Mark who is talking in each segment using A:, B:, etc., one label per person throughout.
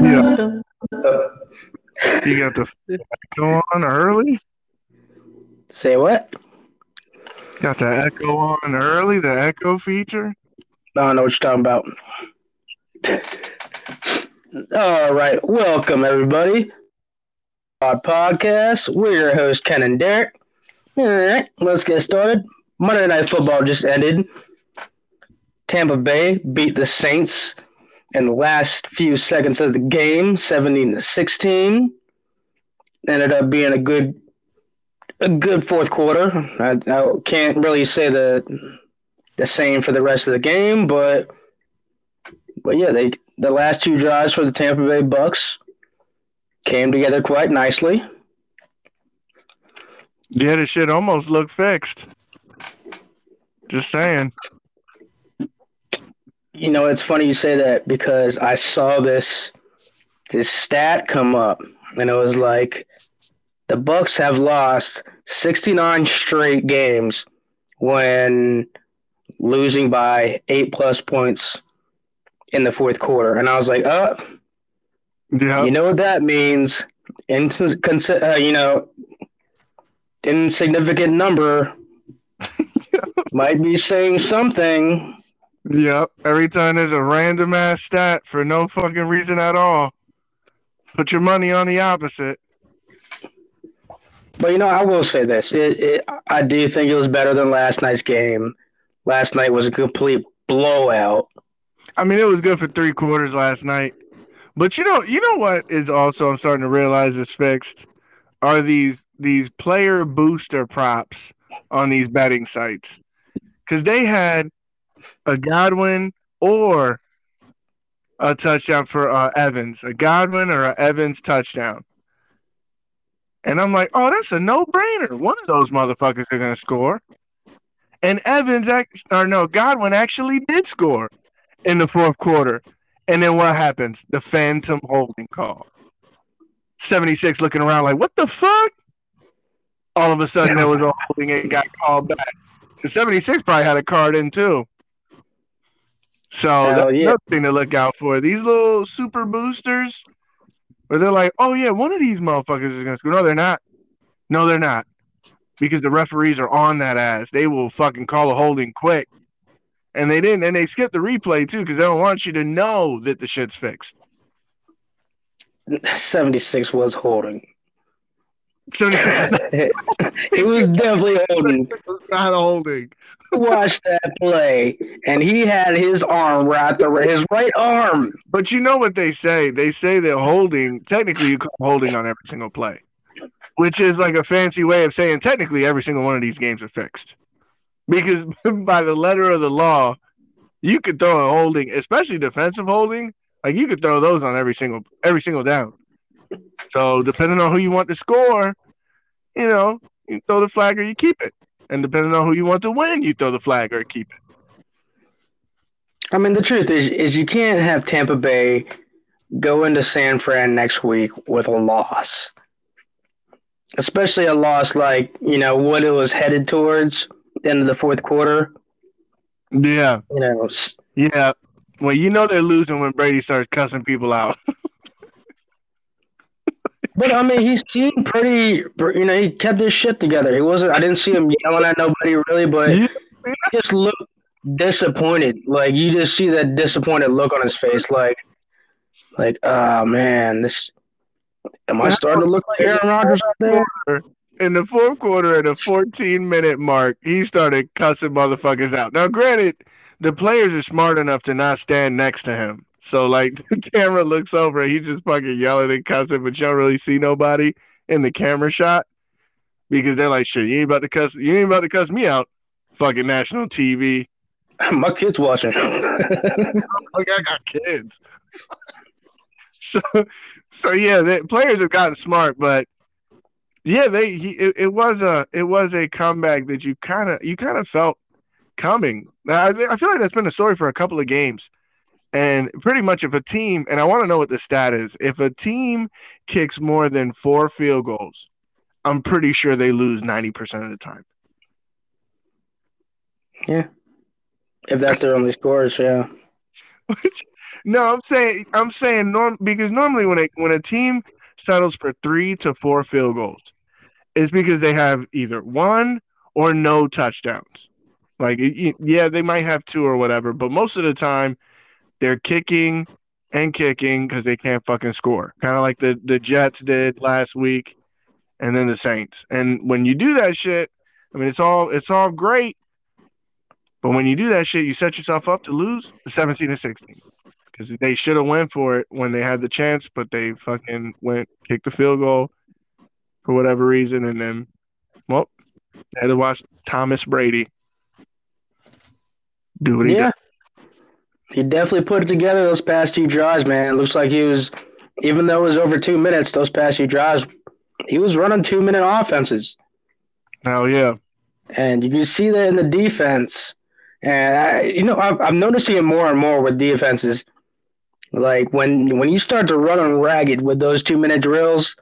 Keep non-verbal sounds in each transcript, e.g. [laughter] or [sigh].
A: Yeah. You got the echo on early.
B: Say what?
A: Got the echo on early. The echo feature.
B: I don't know what you're talking about. All right, welcome everybody. Our podcast. We're your hosts, Ken and Derek. All right, let's get started. Monday Night Football just ended. Tampa Bay beat the Saints in the last few seconds of the game, 17 to 16. Ended up being a good a good fourth quarter. I, I can't really say the the same for the rest of the game, but but yeah, they the last two drives for the Tampa Bay Bucks came together quite nicely.
A: Yeah, the shit almost looked fixed. Just saying.
B: You know, it's funny you say that because I saw this this stat come up and it was like the Bucks have lost 69 straight games when losing by 8 plus points in the fourth quarter and I was like, "Oh,
A: Yeah.
B: you know what that means? In uh, you know, insignificant number [laughs] might be saying something."
A: Yep. Every time there's a random ass stat for no fucking reason at all, put your money on the opposite.
B: But you know, I will say this: it, it, I do think it was better than last night's game. Last night was a complete blowout.
A: I mean, it was good for three quarters last night. But you know, you know what is also I'm starting to realize is fixed are these these player booster props on these betting sites because they had a Godwin or a touchdown for uh, Evans, a Godwin or a Evans touchdown. And I'm like, oh, that's a no brainer. One of those motherfuckers are going to score. And Evans, act- or no, Godwin actually did score in the fourth quarter. And then what happens? The phantom holding call. 76 looking around like, what the fuck? All of a sudden, there was a holding and got called back. And 76 probably had a card in too. So
B: Hell
A: that's
B: yeah.
A: another thing to look out for. These little super boosters, where they're like, oh yeah, one of these motherfuckers is gonna score. No, they're not. No, they're not. Because the referees are on that ass. They will fucking call a holding quick. And they didn't, and they skipped the replay too, because they don't want you to know that the shit's fixed. [laughs]
B: 76 was holding.
A: 76 is [laughs]
B: it was definitely holding. [laughs]
A: not holding. [laughs]
B: Watch that play, and he had his arm wrapped around his right arm.
A: But you know what they say? They say that holding, technically, you call holding on every single play, which is like a fancy way of saying technically every single one of these games are fixed. Because by the letter of the law, you could throw a holding, especially defensive holding, like you could throw those on every single every single down. So depending on who you want to score, you know, you throw the flag or you keep it. And depending on who you want to win, you throw the flag or keep it.
B: I mean, the truth is, is you can't have Tampa Bay go into San Fran next week with a loss, especially a loss like you know what it was headed towards the end of the fourth quarter.
A: Yeah.
B: You know,
A: Yeah. Well, you know they're losing when Brady starts cussing people out. [laughs]
B: but I mean, he seemed pretty. You know, he kept his shit together. He wasn't. I didn't see him yelling at nobody really, but
A: Yeah.
B: he just looked disappointed. Like you just see that disappointed look on his face. Like, like, oh man, this. Am I starting to look like Aaron Rodgers out there?
A: In the fourth quarter, at a 14 minute mark, he started cussing motherfuckers out. Now, granted, the players are smart enough to not stand next to him. So, like, [laughs] the camera looks over and he's just fucking yelling and cussing, but you don't really see nobody in the camera shot because they're like, shit, you ain't about to cuss, you ain't about to cuss me out. Fucking national TV. [laughs]
B: My kid's watching. [laughs]
A: Oh, like, I got kids. so, so yeah, the players have gotten smart, but yeah, they he, it, it was a it was a comeback that you kind of you kind of felt coming. Now, I, I feel like that's been a story for a couple of games, and pretty much if a team and I want to know what the stat is. If a team kicks more than four field goals, I'm pretty sure they lose ninety percent of the time.
B: yeah. If that's their only scores, yeah. [laughs]
A: no, I'm saying I'm saying norm because normally when a when a team settles for three to four field goals, it's because they have either one or no touchdowns. Like yeah, they might have two or whatever, but most of the time they're kicking and kicking because they can't fucking score. Kind of like the the Jets did last week, and then the Saints. And when you do that shit, I mean, it's all it's all great, but when you do that shit, you set yourself up to lose 17 to 16 because they should have went for it when they had the chance, but they fucking went kicked the field goal for whatever reason, and then well, they had to watch Thomas Brady do what he yeah.
B: He definitely put it together those past two drives, man. It looks like he was, even though it was over two minutes, those past two drives, he was running two minute offenses.
A: Oh yeah,
B: and you can see that in the defense. And I, you know, I'm, I'm noticing it more and more with defenses. Like when when you start to run on ragged with those two minute drills,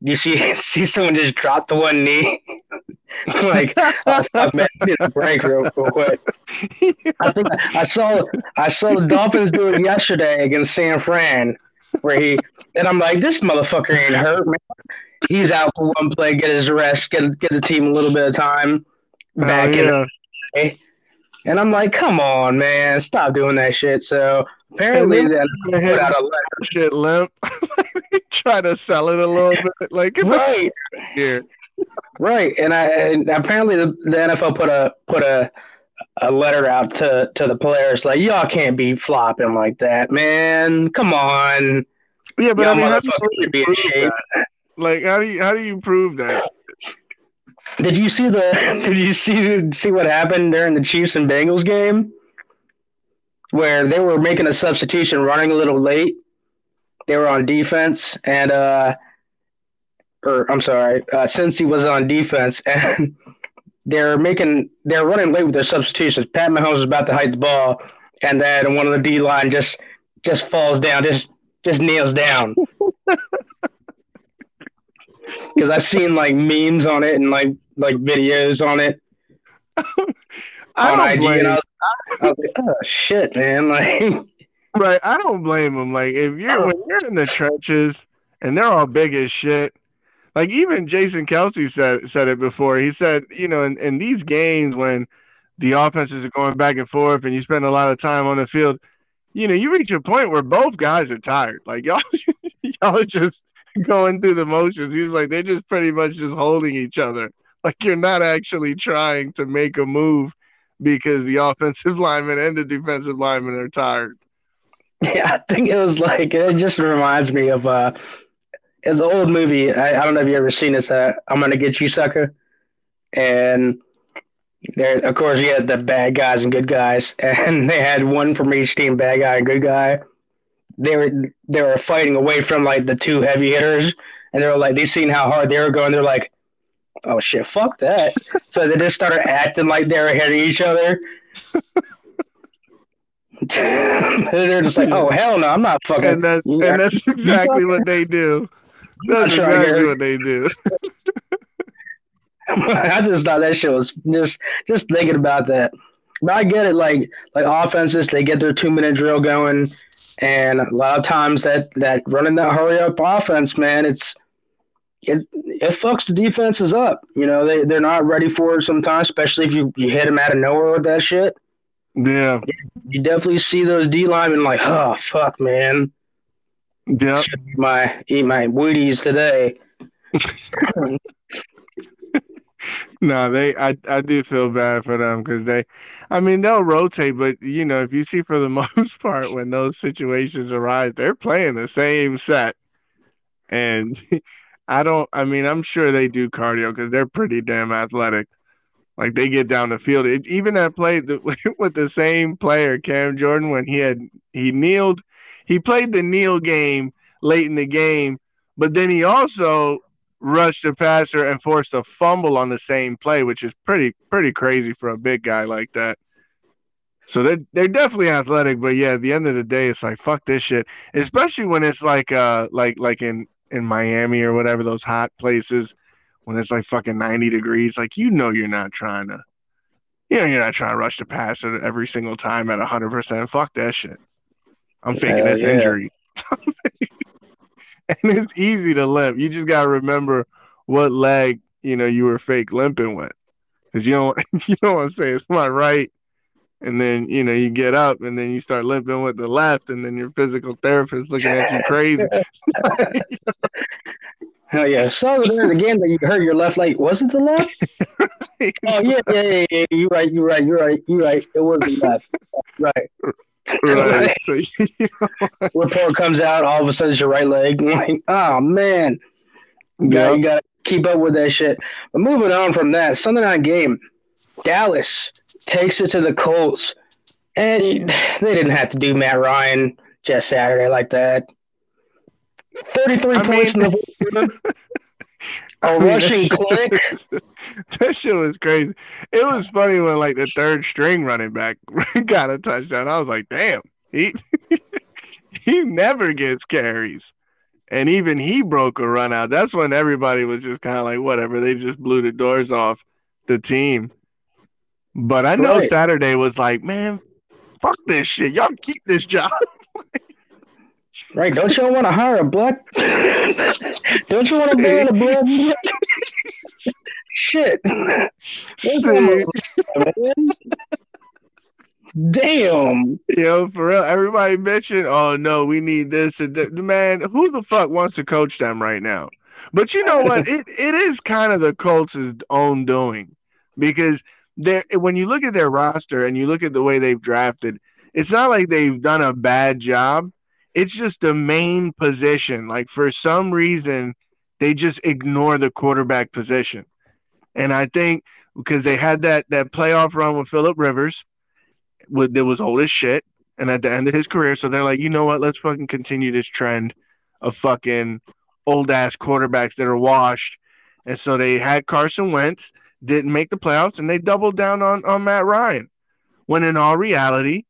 B: you see [laughs] see someone just drop the one knee. [laughs] like, oh fuck, man, need a break real, real quick. [laughs] I think I saw I saw the Dolphins do it yesterday against San Fran, where he and I'm like, this motherfucker ain't hurt, man. He's out for one play, get his rest, get get the team a little bit of time oh, back oh, yeah. in. And I'm like, come on, man, stop doing that shit. So apparently, then put out a letter.
A: Shit limp. [laughs] Try to sell it a little bit, like
B: right here. Right, and I and apparently the, the NFL put a put a a letter out to to the players like y'all can't be flopping like that, man. Come on.
A: Yeah, but y'all I mean, how do you like how do you how do you prove that?
B: Did you see the [laughs] did you see see what happened during the Chiefs and Bengals game? Where they were making a substitution running a little late. They were on defense and uh or I'm sorry, uh, Cincy was on defense, [laughs] and they're making they're running late with their substitutions. Pat Mahomes is about to hike the ball, and then one of the D line just just falls down, just just kneels down. [laughs] Because I've seen like memes on it and like like videos on it. [laughs]
A: I on don't IG, blame. And I was,
B: I was like, oh shit, man! [laughs] Like,
A: right? I don't blame them. Like, if you're when you're in the trenches and they're all big as shit, like even Jason Kelce said said it before. He said, you know, in, in these games when the offenses are going back and forth and you spend a lot of time on the field, you know, you reach a point where both guys are tired. Like [laughs] y'all y'all are just going through the motions. He's like, they're just pretty much just holding each other. Like you're not actually trying to make a move because the [laughs] offensive lineman and the defensive lineman are tired.
B: Yeah, I think it was like it just reminds me of uh it's an old movie. I, I don't know if you ever seen this. Uh, I'm gonna get you, sucker. And there, of course, you had the bad guys and good guys, [laughs] and they had one from each team, bad guy and good guy. They were they were fighting away from like the two heavy hitters, and they were like they seen how hard they were going. They're like, oh shit, fuck that. so they just started acting like they were hitting each other. [laughs] They're just like, oh hell no, I'm not fucking.
A: And that's [laughs] and that's exactly what they do. That's exactly what they do. [laughs]
B: I just thought that shit was just just thinking about that. But I get it, like like offenses, they get their two minute drill going, and a lot of times that that running that hurry up offense, man, it's it it fucks the defenses up. You know, they they're not ready for it sometimes, especially if you you hit them out of nowhere with that shit.
A: Yeah,
B: you definitely see those D linemen like, oh fuck, man.
A: Yeah.
B: My eat my Wheaties today. [laughs]
A: no, they I, I do feel bad for them because they I mean they'll rotate, but you know, if you see for the [laughs] most part when those situations arise, they're playing the same set. And [laughs] I don't I mean, I'm sure they do cardio because they're pretty damn athletic. Like they get down the field. It, even that play with the same player, Cam Jordan, when he had he kneeled he played the kneel game late in the game, but then he also rushed a passer and forced a fumble on the same play, which is pretty pretty crazy for a big guy like that. So they're they're definitely athletic, but yeah, at the end of the day, it's like fuck this shit. Especially when it's like uh like like in in Miami or whatever those hot places when it's like fucking ninety degrees. Like you know you're not trying to, you know you're not trying to rush the passer every single time at hundred percent. Fuck that shit. I'm faking this
B: yeah.
A: injury. [laughs] and it's easy to limp. You just gotta remember what leg you know you were fake limping with, because you don't [laughs] you don't want to say it's my right, and then you know you get up and then you start limping with the left, and then your physical therapist looking at you crazy. [laughs]
B: Oh yeah. So during the game that you hurt your left leg, was it the left? Oh yeah, yeah, yeah, yeah. You're right. You're right. You're right. You're right. It was the left. Right.
A: Right. [laughs] So you know, [laughs]
B: Report comes out. All of a sudden, it's your right leg. [laughs] Like, oh man. You got
A: Yep.
B: you got to keep up with that shit. But moving on from that, Sunday night game, Dallas takes it to the Colts, and they didn't have to do Matt Ryan just Saturday like that. Thirty-three
A: I
B: points
A: mean,
B: in the a [laughs] rushing click. [laughs]
A: that shit was crazy. It was funny when like the third string running back [laughs] got a touchdown. I was like, damn, he he never gets carries. And even he broke a run out. That's when everybody was just kind of like, whatever. They just blew the doors off the team. But I know
B: Right.
A: Saturday was like, man, fuck this shit. Y'all keep this job.
B: Right? Don't y'all want to hire a black? [laughs] Don't you want to ban a black? Shit. Damn.
A: Yo, for real, everybody mentioned, oh no, we need this and. Man, who the fuck wants to coach them right now? But you know what? It it is kind of the Colts' own doing because they when you look at their roster and you look at the way they've drafted, it's not like they've done a bad job. It's just the main position. Like for some reason, they just ignore the quarterback position. And I think because they had that that playoff run with Philip Rivers, with that was old as shit, and at the end of his career, so they're like, you know what? Let's fucking continue this trend of fucking old ass quarterbacks that are washed. And so they had Carson Wentz, didn't make the playoffs, and they doubled down on on Matt Ryan. When in all reality,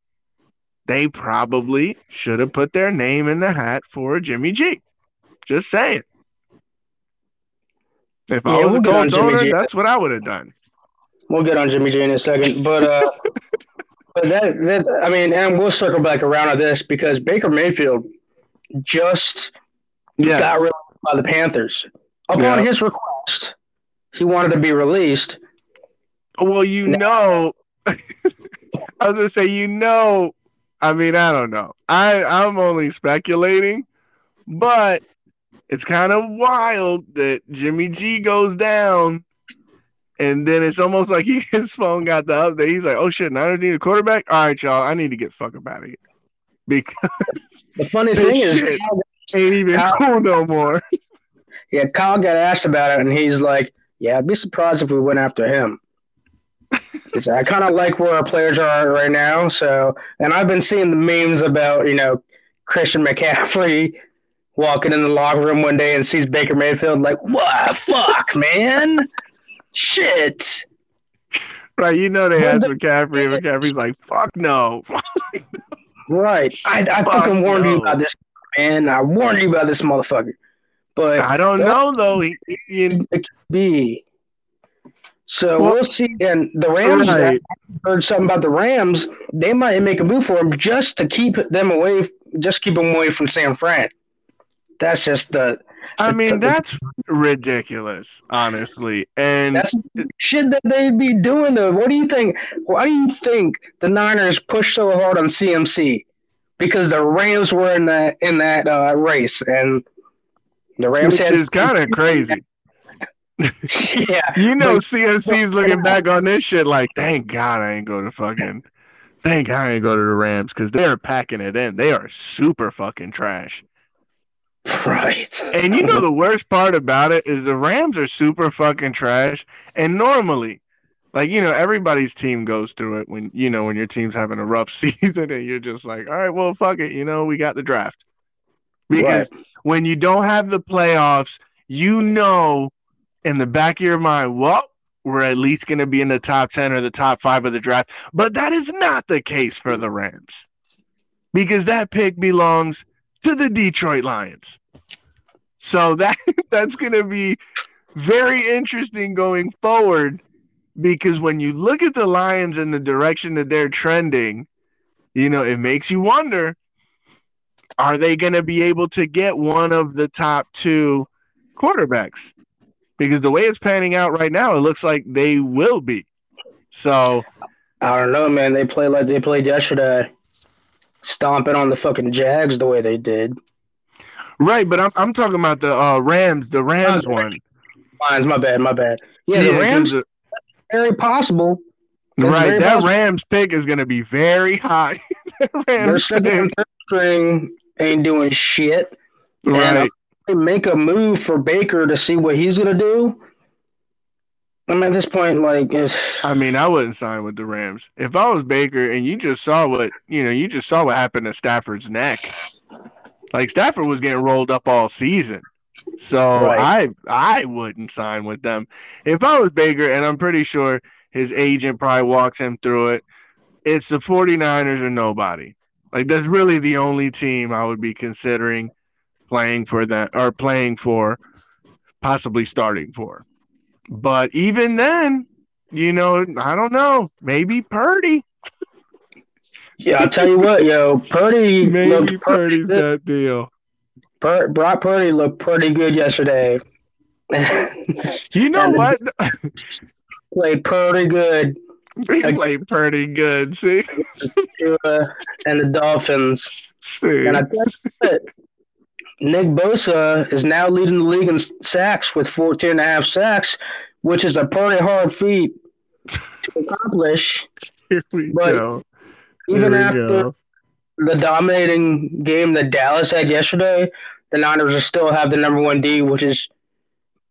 A: they probably should have put their name in the hat for Jimmy G. Just saying. If I was
B: we'll
A: a
B: get on Jimmy
A: owner,
B: G.
A: that's what I would have done.
B: We'll get on Jimmy G in a second, but uh, [laughs] but that that I mean, and we'll circle back around to this because Baker Mayfield just
A: Yeah.
B: got released by the Panthers upon
A: Yeah.
B: his request. He wanted to be released.
A: Well, you know, [laughs] I was gonna say, you know, I mean, I don't know. I I'm only speculating, but it's kind of wild that Jimmy G goes down, and then it's almost like he, [laughs] his phone got the update. He's like, "Oh shit, now I need a quarterback. All right, y'all, I need to get fuck up out of here because
B: The funny [laughs] thing is,
A: ain't even
B: How-
A: cool no more." [laughs]
B: yeah, Kyle got asked about it, and he's like, "Yeah, I'd be surprised if we went after him." I kind of like where our players are right now. So, and I've been seeing the memes about you know Christian McCaffrey walking in the locker room one day and sees Baker Mayfield like, "What? Fuck, [laughs] man! Shit!"
A: Right? You know they asked McCaffrey, and McCaffrey's like, "Fuck no." [laughs]
B: Right? I, I
A: Fuck
B: fucking warned you about this, man. I warned you about this motherfucker. But
A: I don't know though. He, he,
B: be. So
A: Well-
B: we'll see. And the Rams
A: Right.
B: I heard something about the Rams. They might make a move for him just to keep them away, just keep them away from San Fran. That's just the.
A: I mean, that's ridiculous, honestly. And
B: That's shit that they'd be doing. Though. What do you think? Why do you think the Niners pushed so hard on CMC? Because the Rams were in that in that uh, race, and the Rams
A: which
B: had
A: is kind of [laughs] crazy.
B: Yeah, [laughs]
A: You know,
B: Like-
A: CMC's looking back on this shit like, thank God I ain't go to fucking, thank God I ain't go to the Rams because they're packing it in. They are super fucking trash.
B: right.
A: And you know the worst part about it is the Rams are super fucking trash. And normally, like you know, everybody's team goes through it when you know when your team's having a rough [laughs] season and you're just like, all right, well, fuck it, you know, we got the draft. Because when you don't have the playoffs, you know, in the back of your mind, well, we're at least going to be in the top ten or the top five of the draft. But that is not the case for the Rams because that pick belongs to the Detroit Lions. So that [laughs] that's going to be very interesting going forward because when you look at the Lions and the direction that they're trending, you know, it makes you wonder are they going to be able to get one of the top two quarterbacks? Because the way it's panning out right now, it looks like they will be. So
B: I don't know, man. They play like they played yesterday, stomping on the fucking Jags the way they did.
A: Right, but I'm I'm talking about the uh, Rams, the Rams one.
B: Mine's my bad, my bad. Yeah, the Rams. The, very possible.
A: right, very that possible. Rams pick is going to be very high. [laughs]
B: Their second string ain't doing shit.
A: Right.
B: Make a move for Baker to see what he's going to do. I mean, at this point, like, it's...
A: I mean, I wouldn't sign with the Rams if I was Baker, and you just saw what you know. You just saw what happened to Stafford's neck. Like Stafford was getting rolled up all season. So right. I I wouldn't sign with them. If I was Baker, and I'm pretty sure his agent probably walks him through it, it's the 49ers or nobody. Like that's really the only team I would be considering playing for that or playing for, possibly starting for. But even then, you know, I don't know. Maybe Purdy.
B: Yeah, I'll tell you what, yo, Purdy.
A: Maybe Purdy's that deal.
B: Pur- Brock Purdy looked pretty good yesterday. [laughs]
A: you know what? [laughs]
B: played pretty good.
A: He played pretty good. See, [laughs]
B: and the Dolphins.
A: See,
B: and I think Nick Bosa is now leading the league in sacks with 14 and a half sacks, which is a pretty hard feat to [laughs] accomplish.
A: Here we but go.
B: Here even we after go the dominating game that Dallas had yesterday, the Niners still have the number one D, which is,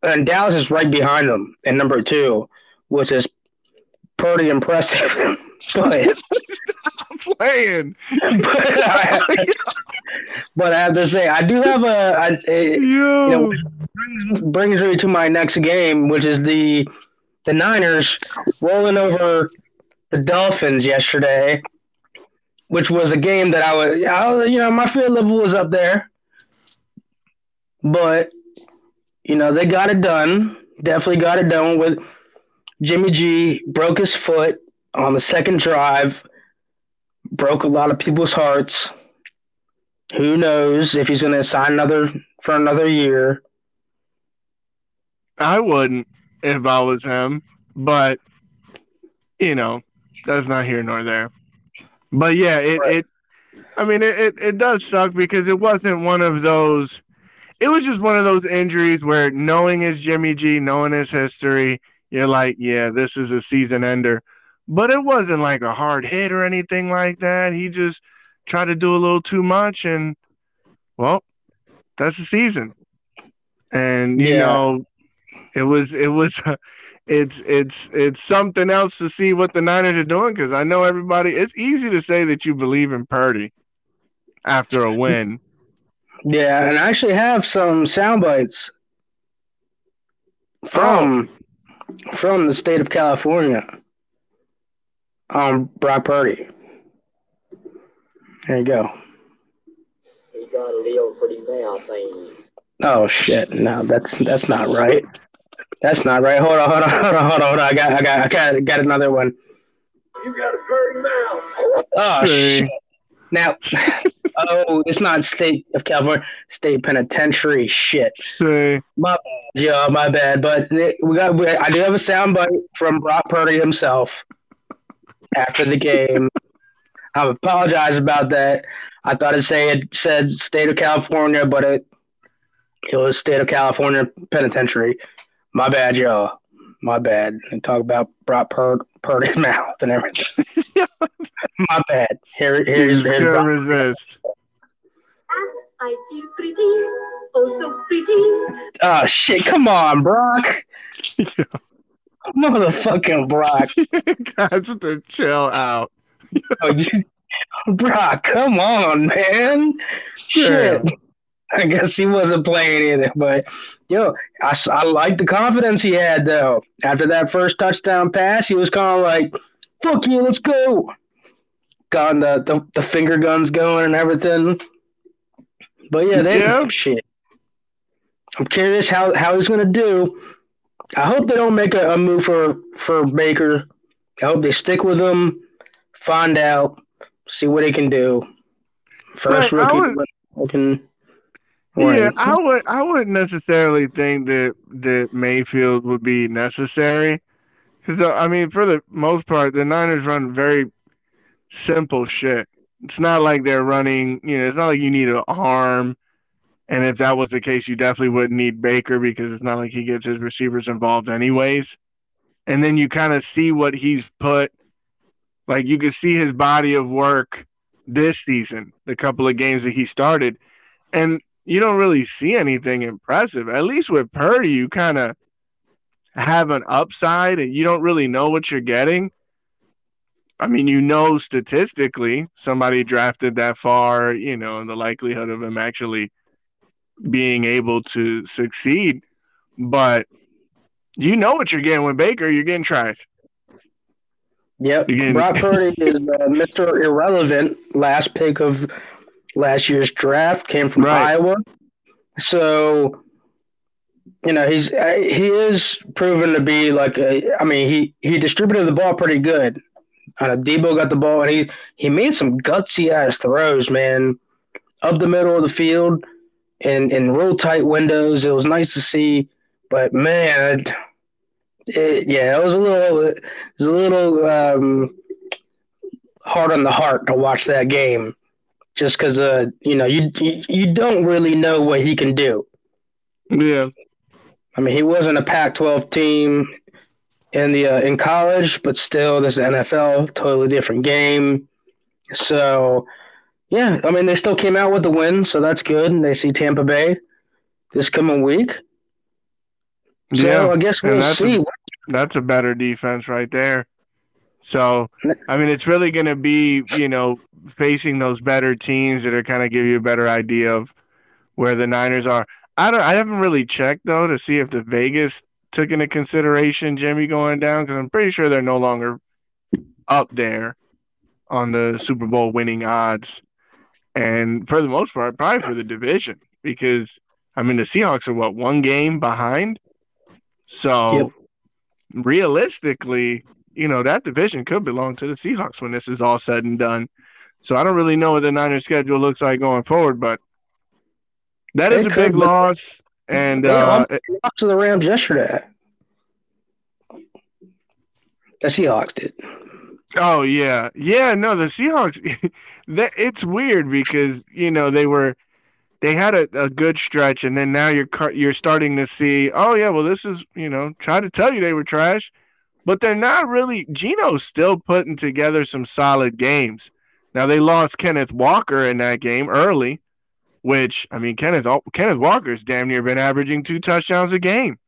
B: and Dallas is right behind them in number two, which is pretty impressive. [laughs] [laughs] but
A: playing. [laughs]
B: But I, have to say, I do have a, a you know, brings, brings me to my next game, which is the the Niners rolling over the Dolphins yesterday which was a game that I would, I was, you know, my field level was up there, but you know they got it done. Definitely got it done with Jimmy G broke his foot on the second drive, broke a lot of people's hearts. Who knows if he's going to sign another for another year?
A: I wouldn't if I was him, but you know, that's not here nor there. But yeah, it, right. it I mean it, it, it does suck because it wasn't one of those it was just one of those injuries where knowing his Jimmy G, knowing his history, you're like, yeah, this is a season ender. But it wasn't like a hard hit or anything like that. He just tried to do a little too much and well, that's the season. And you yeah. know, it was it was [laughs] it's it's it's something else to see what the Niners are doing because I know everybody. It's easy to say that you believe in Purdy after a win.
B: Yeah, and I actually have some sound bites from oh. from the state of California on Brock Purdy. There you go.
C: He got a little pretty bad thing.
B: Oh shit! No, that's that's not right. That's not right. Hold on, hold on, hold on, hold on, hold on. I got, I got, I got, got another one.
C: You got a dirty mouth.
B: Oh shit. Now, oh, it's not state of California, state penitentiary. Shit.
A: See.
B: My bad, yeah, my bad. But we got, we, I do have a soundbite from Brock Purdy himself after the game. I apologize about that. I thought it say it said state of California, but it it was state of California penitentiary. My bad, y'all. My bad. And talk about Brock Pur- Purdy's mouth and everything. [laughs] My bad. Here, here's, here's
A: Brock. resist.
C: I feel pretty, oh so pretty.
B: Oh shit! Come on, Brock. [laughs] Motherfucking Brock. [laughs]
A: Got to chill out.
B: oh, [laughs] you, Brock, come on, man. Shit. I guess he wasn't playing either, but yo, I, I like the confidence he had though. After that first touchdown pass, he was kind of like, "Fuck you, let's go." Got the, the the finger guns going and everything. But yeah, they yeah. shit. I'm curious how how he's gonna do. I hope they don't make a, a move for for Baker. I hope they stick with him, find out, see what he can do. First right, rookie. I can.
A: Yeah, I would. I wouldn't necessarily think that that Mayfield would be necessary, because uh, I mean, for the most part, the Niners run very simple shit. It's not like they're running. You know, it's not like you need an arm. And if that was the case, you definitely wouldn't need Baker because it's not like he gets his receivers involved anyways. And then you kind of see what he's put. Like you can see his body of work this season, the couple of games that he started, and you don't really see anything impressive. At least with Purdy, you kind of have an upside and you don't really know what you're getting. I mean, you know, statistically, somebody drafted that far, you know, and the likelihood of him actually being able to succeed. But you know what you're getting with Baker. You're getting trash.
B: Yep.
A: Getting-
B: Brock [laughs] Purdy is uh, Mr. Irrelevant. Last pick of last year's draft came from
A: Right.
B: Iowa. So, you know, he's uh, he is proven to be like a, I mean, he he distributed the ball pretty good. Uh, Deebo got the ball and he he made some gutsy ass throws, man, up the middle of the field and in real tight windows. It was nice to see, but man, it, yeah, it was a little it was a little um, hard on the heart to watch that game, just because uh you know you, you you don't really know what he can do.
A: Yeah.
B: I mean, he wasn't a Pac-12 team in the uh, in college, but still, this is NFL, totally different game. So, yeah, I mean, they still came out with the win, so that's good. And they see Tampa Bay this coming week. So
A: Yeah.
B: I guess we'll
A: that's a-
B: see.
A: That's a better defense right there. So, I mean, it's really going to be, you know, facing those better teams that are kind of give you a better idea of where the Niners are. I don't. I haven't really checked though to see if the Vegas took into consideration Jimmy going down because I'm pretty sure they're no longer up there on the Super Bowl winning odds, and for the most part, probably for the division because I mean the Seahawks are what one game behind, so
B: Yep.
A: realistically, you know that division could belong to the Seahawks when this is all said and done. So I don't really know what the Niners schedule looks like going forward, but that is
B: They
A: a big loss. And
B: They
A: uh,
B: lost to the Rams yesterday. The Seahawks did.
A: Oh yeah, yeah. No, the Seahawks. [laughs] that it's weird because you know they were they had a, a good stretch, and then now you're you're starting to see. Oh yeah, well this is you know trying to tell you they were trash, but they're not really. Geno's still putting together some solid games. Now they lost Kenneth Walker in that game early, which I mean Kenneth Kenneth Walker's damn near been averaging two touchdowns a game,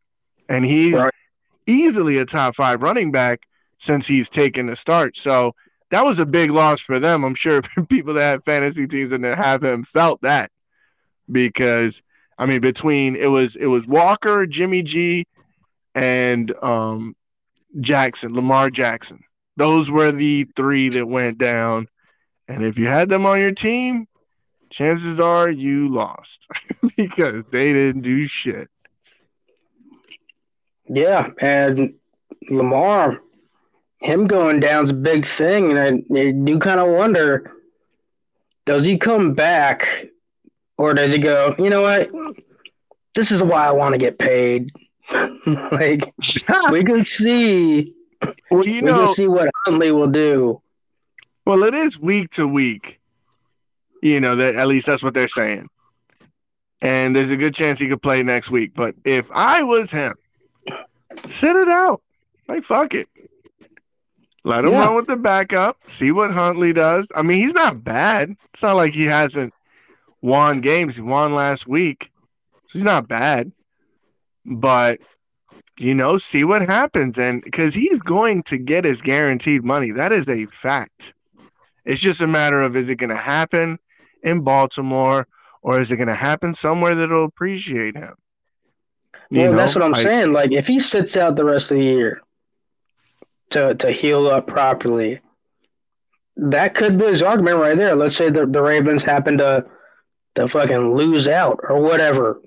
A: and he's
B: Right.
A: easily a top five running back since he's taken the start. So that was a big loss for them. I'm sure [laughs] people that have fantasy teams and that have him felt that because I mean between it was it was Walker, Jimmy G, and um Jackson, Lamar Jackson. Those were the three that went down. And if you had them on your team, chances are you lost [laughs] because they didn't do shit.
B: Yeah, and Lamar, him going down's a big thing, and I, I do kind of wonder, does he come back, or does he go? You know what? This is why I want to get paid. [laughs] like we can [laughs] see,
A: well, you
B: we
A: know,
B: can see what Huntley will do.
A: Well, it is week to week. You know that at least that's what they're saying. And there's a good chance he could play next week. But if I was him, sit it out. Like fuck it. Let him
B: Yeah.
A: run with the backup. See what Huntley does. I mean, he's not bad. It's not like he hasn't won games. He won last week. He's not bad. But you know, see what happens. And because he's going to get his guaranteed money. That is a fact. It's just a matter of is it going to happen in Baltimore or is it going to happen somewhere that'll appreciate him? You
B: Well, that's what I'm
A: like-
B: saying. Like if he sits out the rest of the year to to heal up properly, that could be his argument right there. Let's say the, the Ravens happen to to fucking lose out or whatever.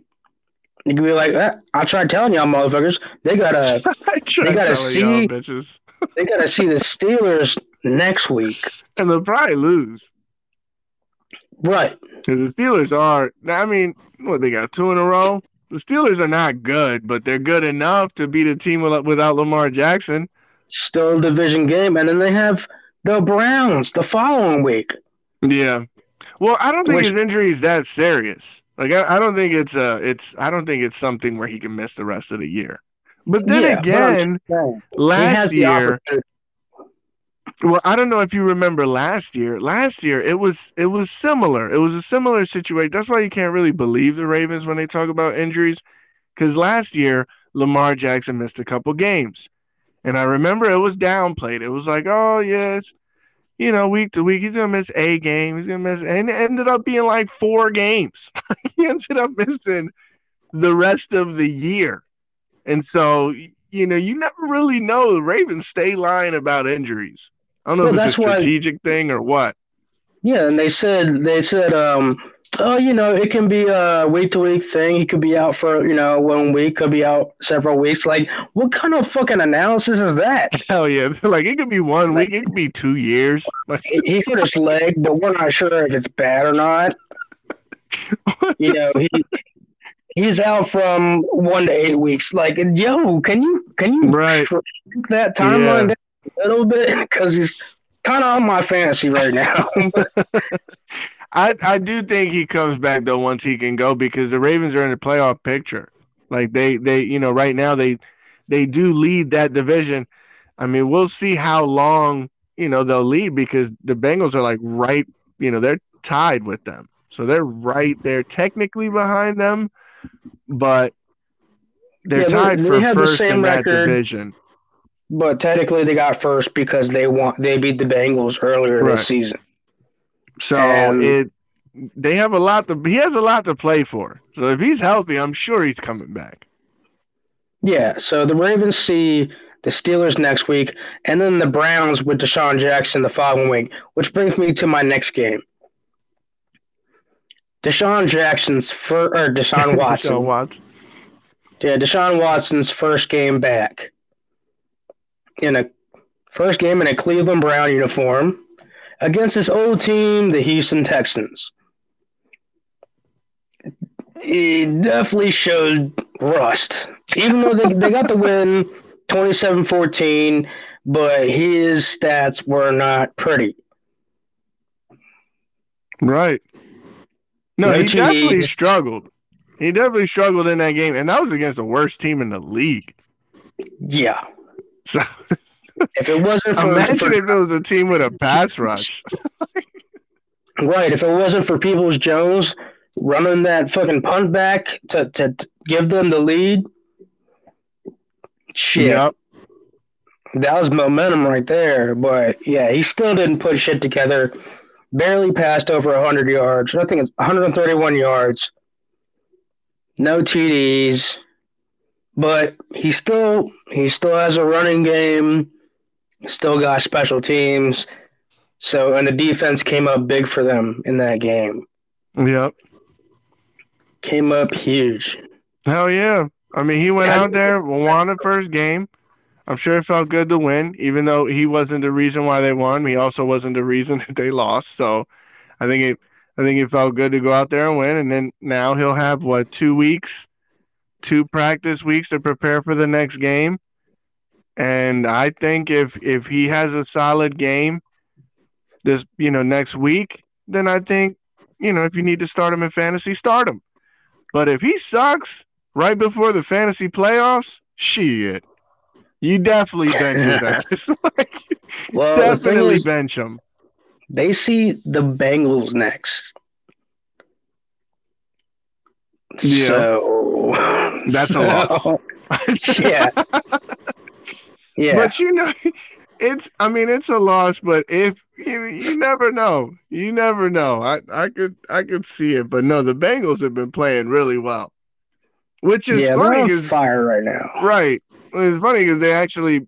B: You could be like, eh, I tried telling y'all motherfuckers, they gotta [laughs] They gotta see-
A: bitches. [laughs]
B: they gotta see the Steelers next week.
A: And they'll probably lose.
B: Right.
A: Because the Steelers are, I mean, what they got two in a row. The Steelers are not good, but they're good enough to beat a team without Lamar Jackson.
B: Still a division game, and then they have the Browns the following week.
A: Yeah. Well, I don't think
B: Which-
A: his injury is that serious. Like, I, I don't think it's uh it's I don't think it's something where he can miss the rest of the year. But then
B: Yeah,
A: again,
B: has
A: last year, well, I don't know if you remember last year. Last year, it was it was similar. It was a similar situation. That's why you can't really believe the Ravens when they talk about injuries, because last year Lamar Jackson missed a couple games, and I remember it was downplayed. It was like, oh yes, you know, week to week he's gonna miss a game. He's gonna miss, and it ended up being like four games. [laughs] he ended up missing the rest of the year, and so you know you never really know. The Ravens stay lying about injuries. I don't know
B: Well,
A: if it's a
B: that's why-
A: strategic thing or what.
B: Yeah, and they said they said, um, oh, you know, it can be a week to week thing. He could be out for you know one week, could be out several weeks. Like, what kind of fucking analysis is that? [laughs]
A: Hell yeah! [laughs] Like it could be one week, it could be two years. [laughs] Like,
B: he hurt his leg, but we're not sure if it's bad or not. You know, he he's out from one to eight weeks. Like, yo, can you can you
A: Right.
B: shrink that timeline down a little bit because he's kind of on my fantasy right now.
A: I I do think he comes back though once he can go because the Ravens are in the playoff picture. Like they they you know right now they they do lead that division. I mean we'll see how long you know they'll lead because the Bengals are like right you know they're tied with them so they're right there technically behind them, but they're
B: Yeah,
A: tied
B: they
A: for
B: have
A: first in
B: same
A: that division.
B: but technically, they got first because they want they beat the Bengals earlier
A: Right.
B: this season.
A: So
B: And-
A: it they have a lot to he has a lot to play for. So if he's healthy, I'm sure he's coming back.
B: Yeah, so the Ravens see the Steelers next week, and then the Browns with Deshaun Jackson the following week, which brings me to my next game. Deshaun Jackson's fir- or Deshaun [laughs] Watson.
A: Deshaun Watson.
B: Yeah, Deshaun Watson's first game back in a first game in a Cleveland Brown uniform against his old team, the Houston Texans. He definitely showed rust. Even though they, they got the win [laughs] 27 14, but his stats were not pretty.
A: Right. No,
B: No
A: he definitely struggled. He definitely struggled in that game, and that was against the worst team in the league.
B: Yeah.
A: So [laughs]
B: If it wasn't for,
A: imagine
B: for
A: if it was a team with a pass rush.
B: Right. If it wasn't for Peoples Jones running that fucking punt back to, to, to give them the lead, shit,
A: Yep.
B: that was momentum right there. But yeah, he still didn't put shit together. Barely passed over 100 yards. I think it's 131 yards. No TDs. But he still he still has a running game. Still got special teams. So and the defense came up big for them in that game.
A: Yep.
B: Came up huge.
A: Hell yeah. I mean, he went
B: Yeah.
A: out there, won the first game. I'm sure it felt good to win, even though he wasn't the reason why they won. He also wasn't the reason [laughs] that they lost. So I think it I think it felt good to go out there and win. And then now he'll have what, two weeks, two practice weeks to prepare for the next game. And I think if if he has a solid game this, you know, next week, then I think, you know, if you need to start him in fantasy, start him. But if he sucks right before the fantasy playoffs, shit. You definitely bench his [laughs] ass. [laughs] like,
B: Well,
A: definitely
B: is,
A: bench him.
B: they see the Bengals next.
A: Yeah.
B: So
A: That's a loss. [laughs]
B: yeah. Yeah.
A: But you know, [laughs] it's I mean it's a loss, but if you, you never know. You never know. I, I could I could see it, but no, the Bengals have been playing really well. Which is
B: yeah,
A: funny because
B: fire right now.
A: right. It's funny because they actually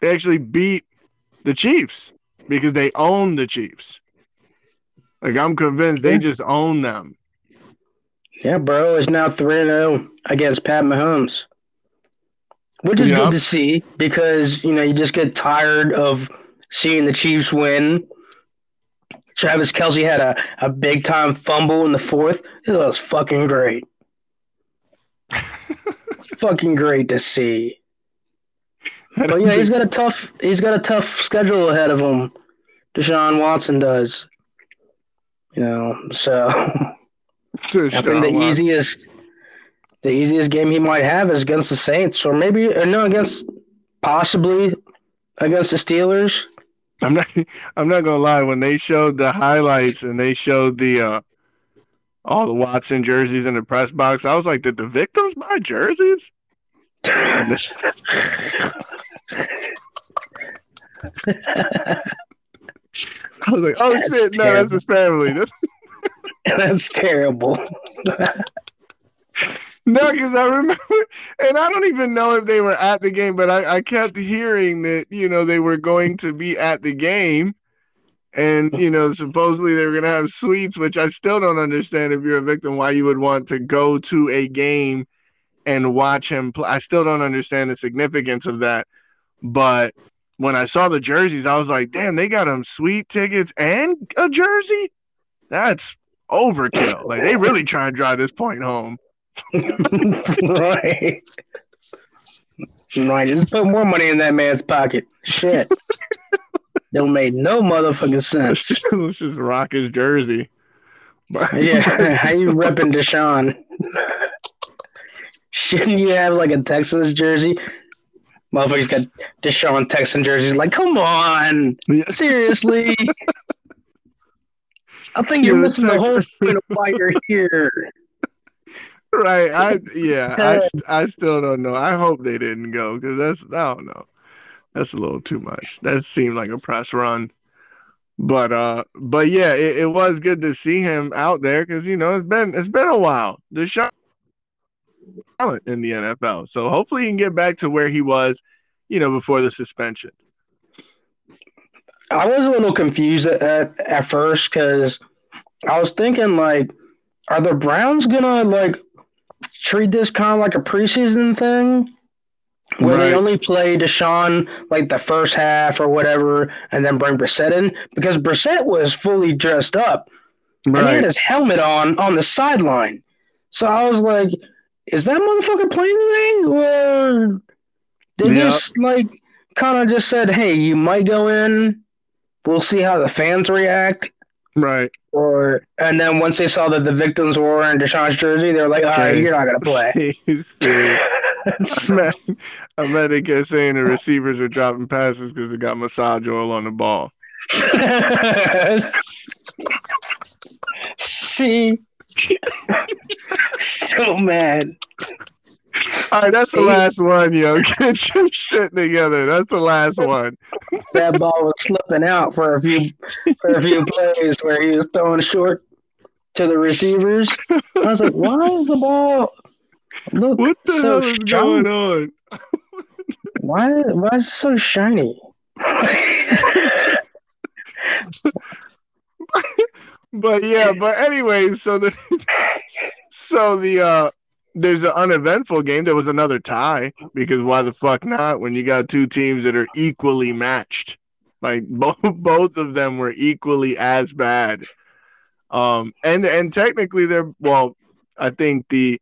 A: they actually beat the Chiefs because they own the Chiefs. Like I'm convinced they
B: Yeah.
A: just own them.
B: Yeah, bro is now 3 0 against Pat Mahomes. Which is
A: Yep.
B: good to see because, you know, you just get tired of seeing the Chiefs win Travis Kelce had a, a big time fumble in the fourth. It was fucking great. [laughs] fucking great to see. But yeah, he's got a tough he's got a tough schedule ahead of him. Deshaun Watson does. You know, so I think the easiest the easiest game he might have is against the Saints, or maybe or no against possibly against the Steelers.
A: I'm not. [laughs] I'm not gonna lie. When they showed the highlights and they showed the uh, all the Watson jerseys in the press box, I was like, "Did the victims buy jerseys?" [laughs] I was like, "Oh
B: That's
A: shit, no, that's his family." That's [laughs]
B: That's terrible.
A: No, because I remember, [laughs] and I don't even know if they were at the game, but I, I kept hearing that you know they were going to be at the game, and [laughs] you know supposedly they were going to have suites, which I still don't understand. If you're a victim, why you would want to go to a game and watch him play? I still don't understand the significance of that, but. When I saw the jerseys, I was like, "Damn, they got them sweet tickets and a jersey. That's overkill. Like they really try and drive this point home." [laughs]
B: right. Right. Just put more money in that man's pocket. Shit. [laughs] Don't make no motherfucking sense.
A: let's just rock his jersey. [laughs]
B: Yeah. How you repping Deshaun? Shouldn't you have like a Texas jersey? Motherfucker's got Deshaun Texan jerseys. Like, come on. Seriously. I think you're
A: Yeah,
B: missing the whole point of why you're here.
A: Right, I [laughs] yeah, I I still don't know. I hope they didn't go because that's I don't know. That's a little too much. That seemed like a press run. But uh, but yeah, it, it was good to see him out there because you know it's been it's been a while. The shot talent in the NFL, so hopefully he can get back to where he was, you know, before the suspension.
B: I was a little confused at at, at first because I was thinking like, are the Browns gonna like treat this kind of like a preseason thing, where they only play Deshaun like the first half or whatever, and then bring Brissett in because Brissett was fully dressed up and he had his helmet on on the sideline. So I was like, is that motherfucker playing today? Or they just like kind of just said, hey, you might go in. We'll see how the fans react.
A: Right.
B: Or and then once they saw that the victims were wearing Deshaun's jersey, they were like, all right, you're not gonna play.
A: See, see. I bet, I bet they kept saying the receivers are dropping passes because they got massage oil on the ball. [laughs]
B: see, [laughs] so mad.
A: All right, that's the last one, yo. [laughs] Get your shit together. That's the last one.
B: That ball was slipping out for a few for a few plays where he was throwing short to the receivers. I was like, why is the ball look
A: What the
B: so
A: hell is
B: shiny?
A: going on?
B: Why why is it so shiny? [laughs]
A: But yeah, but anyway, so the [laughs] so the uh there's an uneventful game. There was another tie because why the fuck not when you got two teams that are equally matched. Like [laughs] both both of them were equally as bad. Um and and technically they're well, I think the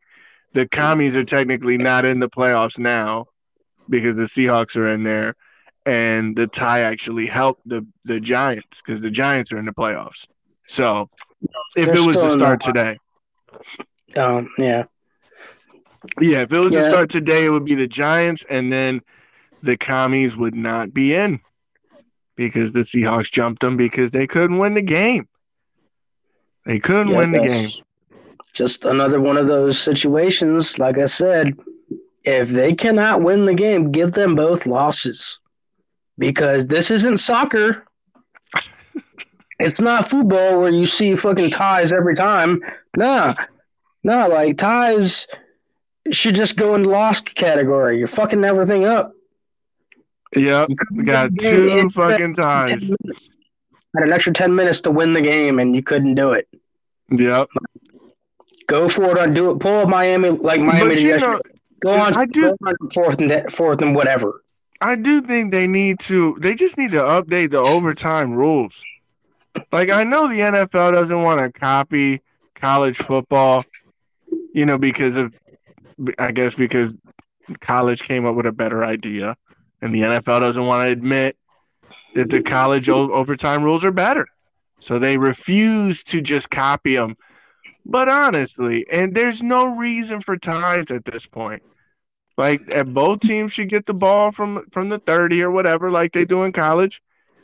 A: the commies are technically not in the playoffs now because the Seahawks are in there and the tie actually helped the the Giants because the Giants are in the playoffs. So if
B: They're
A: it was to start today,
B: Um, yeah.
A: Yeah, if it was to start today, it would be the Giants, and then the commies would not be in because the Seahawks jumped them because they couldn't win the game. They couldn't
B: Yeah,
A: win the game.
B: Just another one of those situations. Like I said, if they cannot win the game, give them both losses. Because this isn't soccer. [laughs] it's not football where you see fucking ties every time. Nah. Nah, like ties should just go in lost category. You're fucking everything up.
A: Yep, we got
B: win the game
A: two fucking
B: 10
A: ties.
B: Had an extra 10 minutes to win the game and you couldn't do it.
A: Yep,
B: Go for it on do it. Pull up Miami like Miami
A: but you
B: yesterday.
A: know,
B: Go on,
A: I do-
B: on fourth and fourth and whatever.
A: I do think they need to. They just need to update the overtime rules Like I know the NFL doesn't want to copy college football, you know, because of I guess because college came up with a better idea, and the NFL doesn't want to admit that the college o- overtime rules are better, so they refuse to just copy them. But honestly, and there's no reason for ties at this point. Like, and both teams should get the ball from from the thirty or whatever, like they do in college,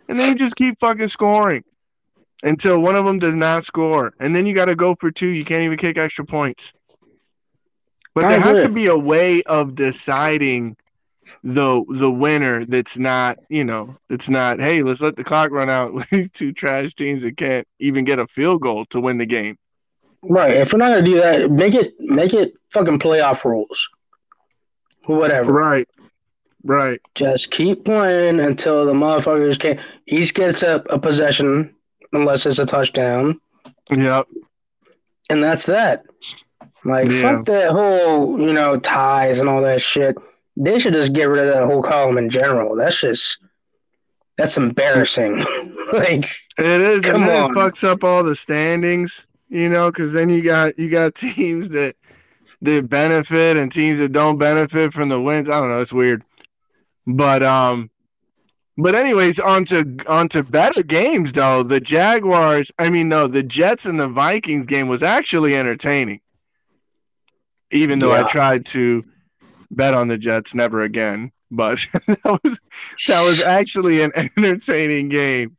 A: and then you just keep fucking scoring until one of them does not score, and then you got to go for two. You can't even kick extra points. But there has to be a way of deciding the the winner that's not, you know, it's not, hey, let's let the clock run out with [laughs] these two trash teams that can't even get a field goal to win the game.
B: Right. If we're not gonna do that, make it make it fucking playoff rules. Whatever.
A: Right. Right.
B: Just keep playing until the motherfuckers can each gets a, a possession unless it's a touchdown.
A: Yep.
B: And that's that. Like
A: Yeah.
B: fuck that whole, you know, ties and all that shit. They should just get rid of that whole column in general. That's just that's embarrassing. [laughs] like
A: It is, and then it fucks up all the standings, you know, because then you got you got [laughs] teams that that benefit and teams that don't benefit from the wins. I don't know, it's weird. But um but anyways, on to on to better games though. The Jaguars, I mean no, the Jets and the Vikings game was actually entertaining. Even though I tried to bet on the Jets never again. But [laughs] that was that was [laughs] actually an entertaining game.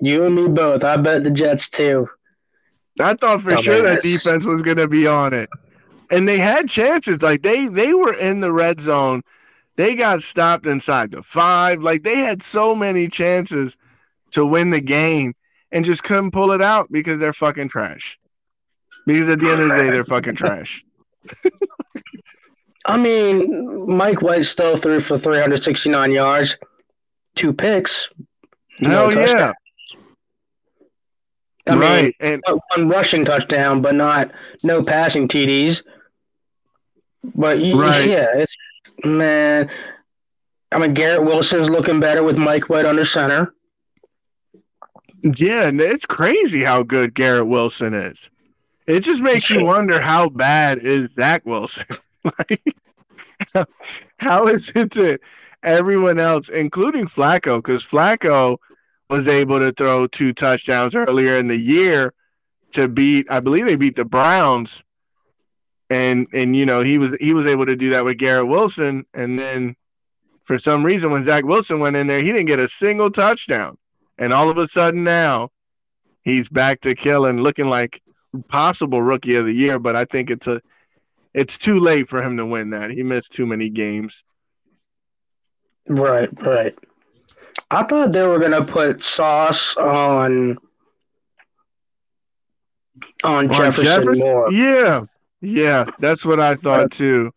B: you and me both. I bet the Jets too.
A: I thought for oh, sure that defense was going to be on it, and they had chances. Like they they were in the red zone. They got stopped inside the five. Like they had so many chances to win the game and just couldn't pull it out because they're fucking trash. Because at the end of the day, they're fucking [laughs] trash. [laughs]
B: I mean, Mike White still threw for 369 yards, two picks. no
A: Hell
B: touchdown.
A: yeah,
B: I mean,
A: right. And uh,
B: one rushing touchdown, but not no passing TDs. But
A: Right.
B: yeah, it's man. I mean, Garrett Wilson's looking better with Mike White under center.
A: Yeah, and it's crazy how good Garrett Wilson is. It just makes you [laughs] wonder how bad is Zach Wilson. [laughs] like, how is it to everyone else, including Flacco? Because Flacco was able to throw two touchdowns earlier in the year to beat, I believe they beat the Browns, and and you know he was he was able to do that with Garrett Wilson, and then for some reason when Zach Wilson went in there, he didn't get a single touchdown. And all of a sudden now, he's back to killing, looking like possible rookie of the year. But I think it's a, it's too late for him to win that. He missed too many games.
B: Right, right. I thought they were gonna put Sauce on on
A: On
B: Jefferson,
A: Jefferson?
B: more,
A: Yeah, yeah, that's what I thought too.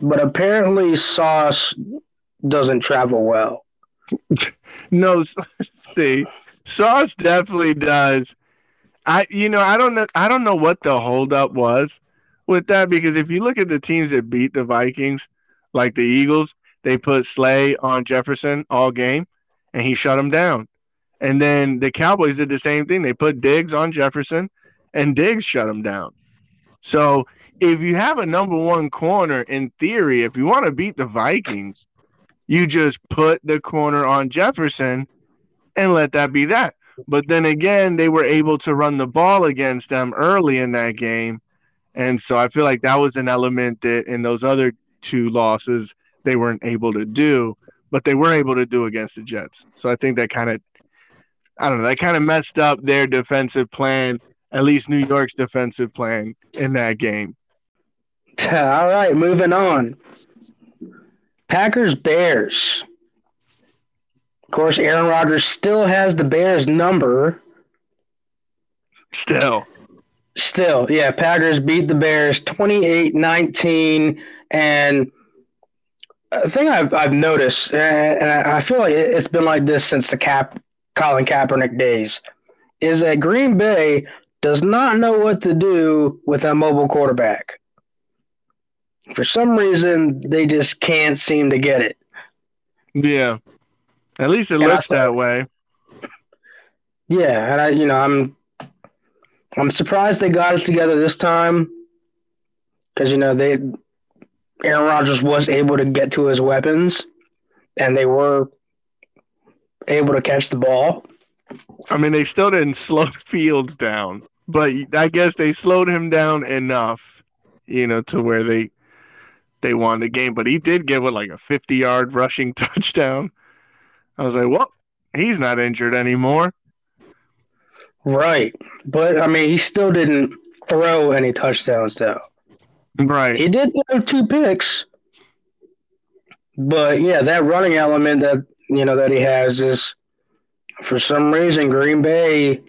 B: but apparently Sauce doesn't travel well. [laughs]
A: No, [laughs] see, Sauce definitely does. I, you know, I don't know, I don't know what the holdup was with that because if you look at the teams that beat the Vikings, like the Eagles, they put Slay on Jefferson all game, and he shut him down. And then the Cowboys did the same thing. They put Diggs on Jefferson, and Diggs shut him down. So if you have a number one corner, in theory, if you want to beat the Vikings, you just put the corner on Jefferson and let that be that. But then again, they were able to run the ball against them early in that game. And so I feel like that was an element that in those other two losses they weren't able to do, but they were able to do against the Jets. So I think that kind of, I don't know, that kind of messed up their defensive plan, at least New York's defensive plan in that game.
B: All right, moving on. Packers Bears. Course, Aaron Rodgers still has the Bears number.
A: Still.
B: Still, yeah, Packers beat the Bears 28-19 and a thing I've, I've noticed, uh, and I feel like it- it's been like this since the Cap Colin Kaepernick days, is that Green Bay does not know what to do with a mobile quarterback. For some reason, they just can't seem to get it.
A: Yeah. At least it
B: And
A: looks that way.
B: Yeah, and I, you know, I'm, I'm surprised they got it together this time, because you know they, Aaron Rodgers was able to get to his weapons, and they were able to catch the ball.
A: I mean, they still didn't [laughs] slow Fields down, but I guess they slowed him down enough, you know, to where they they won the game. But he did get what like a fifty yard rushing [laughs] touchdown. I was like, well, he's not injured anymore.
B: Right, but I mean, he still didn't throw any touchdowns though.
A: Right.
B: He did throw two picks, but yeah, that running element that you know that he has is for some reason Green Bay.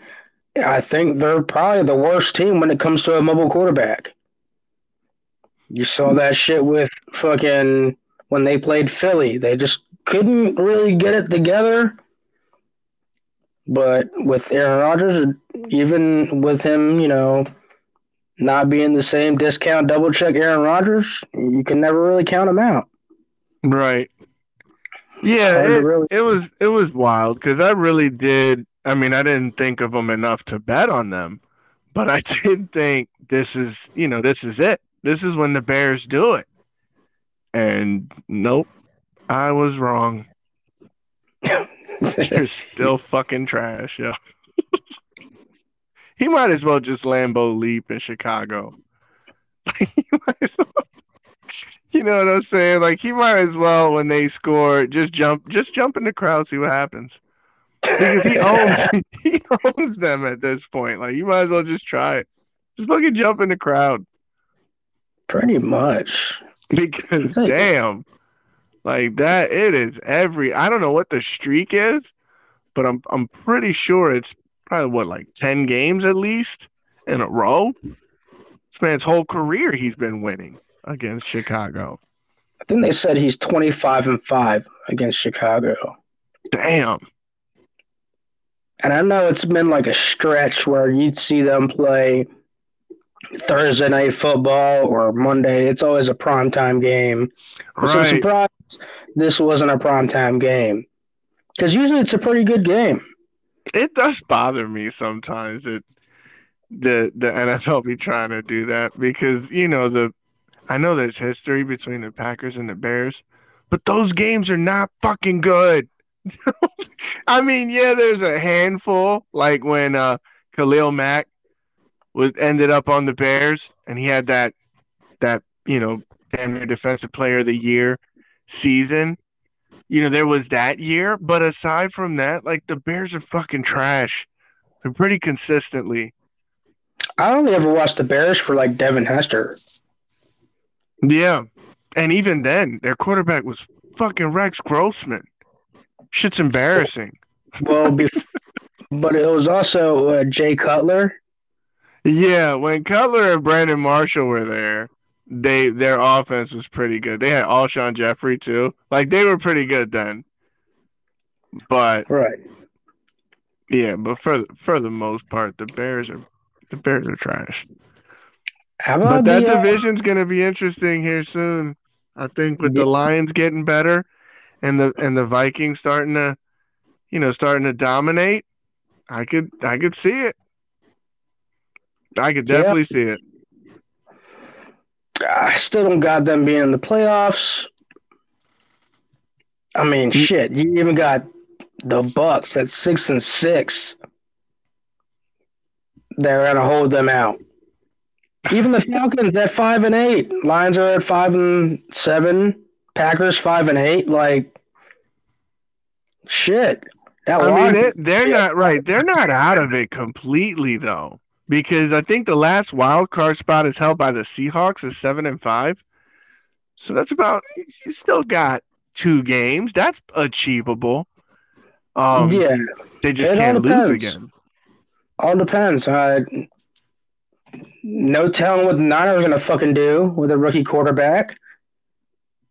B: I think they're probably the worst team when it comes to a mobile quarterback. You saw that shit with fucking when they played Philly. They just couldn't really get it together. But with Aaron Rodgers, even with him, you know, not being the same discount double check Aaron Rodgers, you can never really count him out.
A: Right. Yeah, it,
B: really-
A: it was it was wild because I really did. I mean, I didn't think of them enough to bet on them, but I [laughs] did think this is you know this is it. This is when the Bears do it. And nope, I was wrong. [laughs] You're still fucking trash, yo. he might as well just Lambeau leap in Chicago. [laughs] He might as well- you know what I'm saying? Like he might as well when they score just jump just jump in the crowd, see what happens. Because he owns [laughs] he owns them at this point. Like you might as well just try it. Just fucking jump in the crowd.
B: Pretty much.
A: Because damn, like that it is every I don't know what the streak is, but I'm I'm pretty sure it's probably what like ten games at least in a row. This man's whole career he's been winning against Chicago.
B: I think they said he's 25 and 5 against Chicago.
A: Damn.
B: And I know it's been like a stretch where you'd see them play Thursday night football or Monday. It's always a primetime game. I'm
A: Right.
B: surprised this wasn't a primetime game. Because usually it's a pretty good game.
A: It does bother me sometimes that the the NFL be trying to do that because you know the I know there's history between the Packers and the Bears, but those games are not fucking good. [laughs] I mean, yeah, there's a handful like when uh Khalil Mack was ended up on the Bears and he had that that you know damn near defensive player of the year season. You know, there was that year, but aside from that, like the Bears are fucking trash. They're pretty consistently.
B: I only ever watched the Bears for like Devin Hester.
A: Yeah. And even then, their quarterback was fucking Rex Grossman. Shit's embarrassing.
B: Well, [laughs] but it was also uh, Jay Cutler.
A: Yeah, when Cutler and Brandon Marshall were there, they their offense was pretty good. They had Alshon Jeffery too. Like they were pretty good then. But
B: Right.
A: yeah, but for for the most part, the Bears are the Bears are trash. But that
B: the, uh,
A: division's gonna be interesting here soon. I think with the Lions getting better and the and the Vikings starting to, you know, starting to dominate, I could I could see it. I could
B: Yeah.
A: definitely see it.
B: I still don't got them being in the playoffs. I mean, shit. You even got the Bucs at six and six. They're gonna hold them out. Even the [laughs] Falcons at five and eight. Lions are at five and seven. Packers five and eight. Like, shit. That
A: I mean, they, they're not right. They're not out of it completely though, because I think the last wild card spot is held by the Seahawks at seven and five. So that's about you still got two games. That's achievable. Um,
B: yeah,
A: they just
B: it
A: can't lose again.
B: all depends. Uh, no telling what the Niners are gonna fucking do with a rookie quarterback.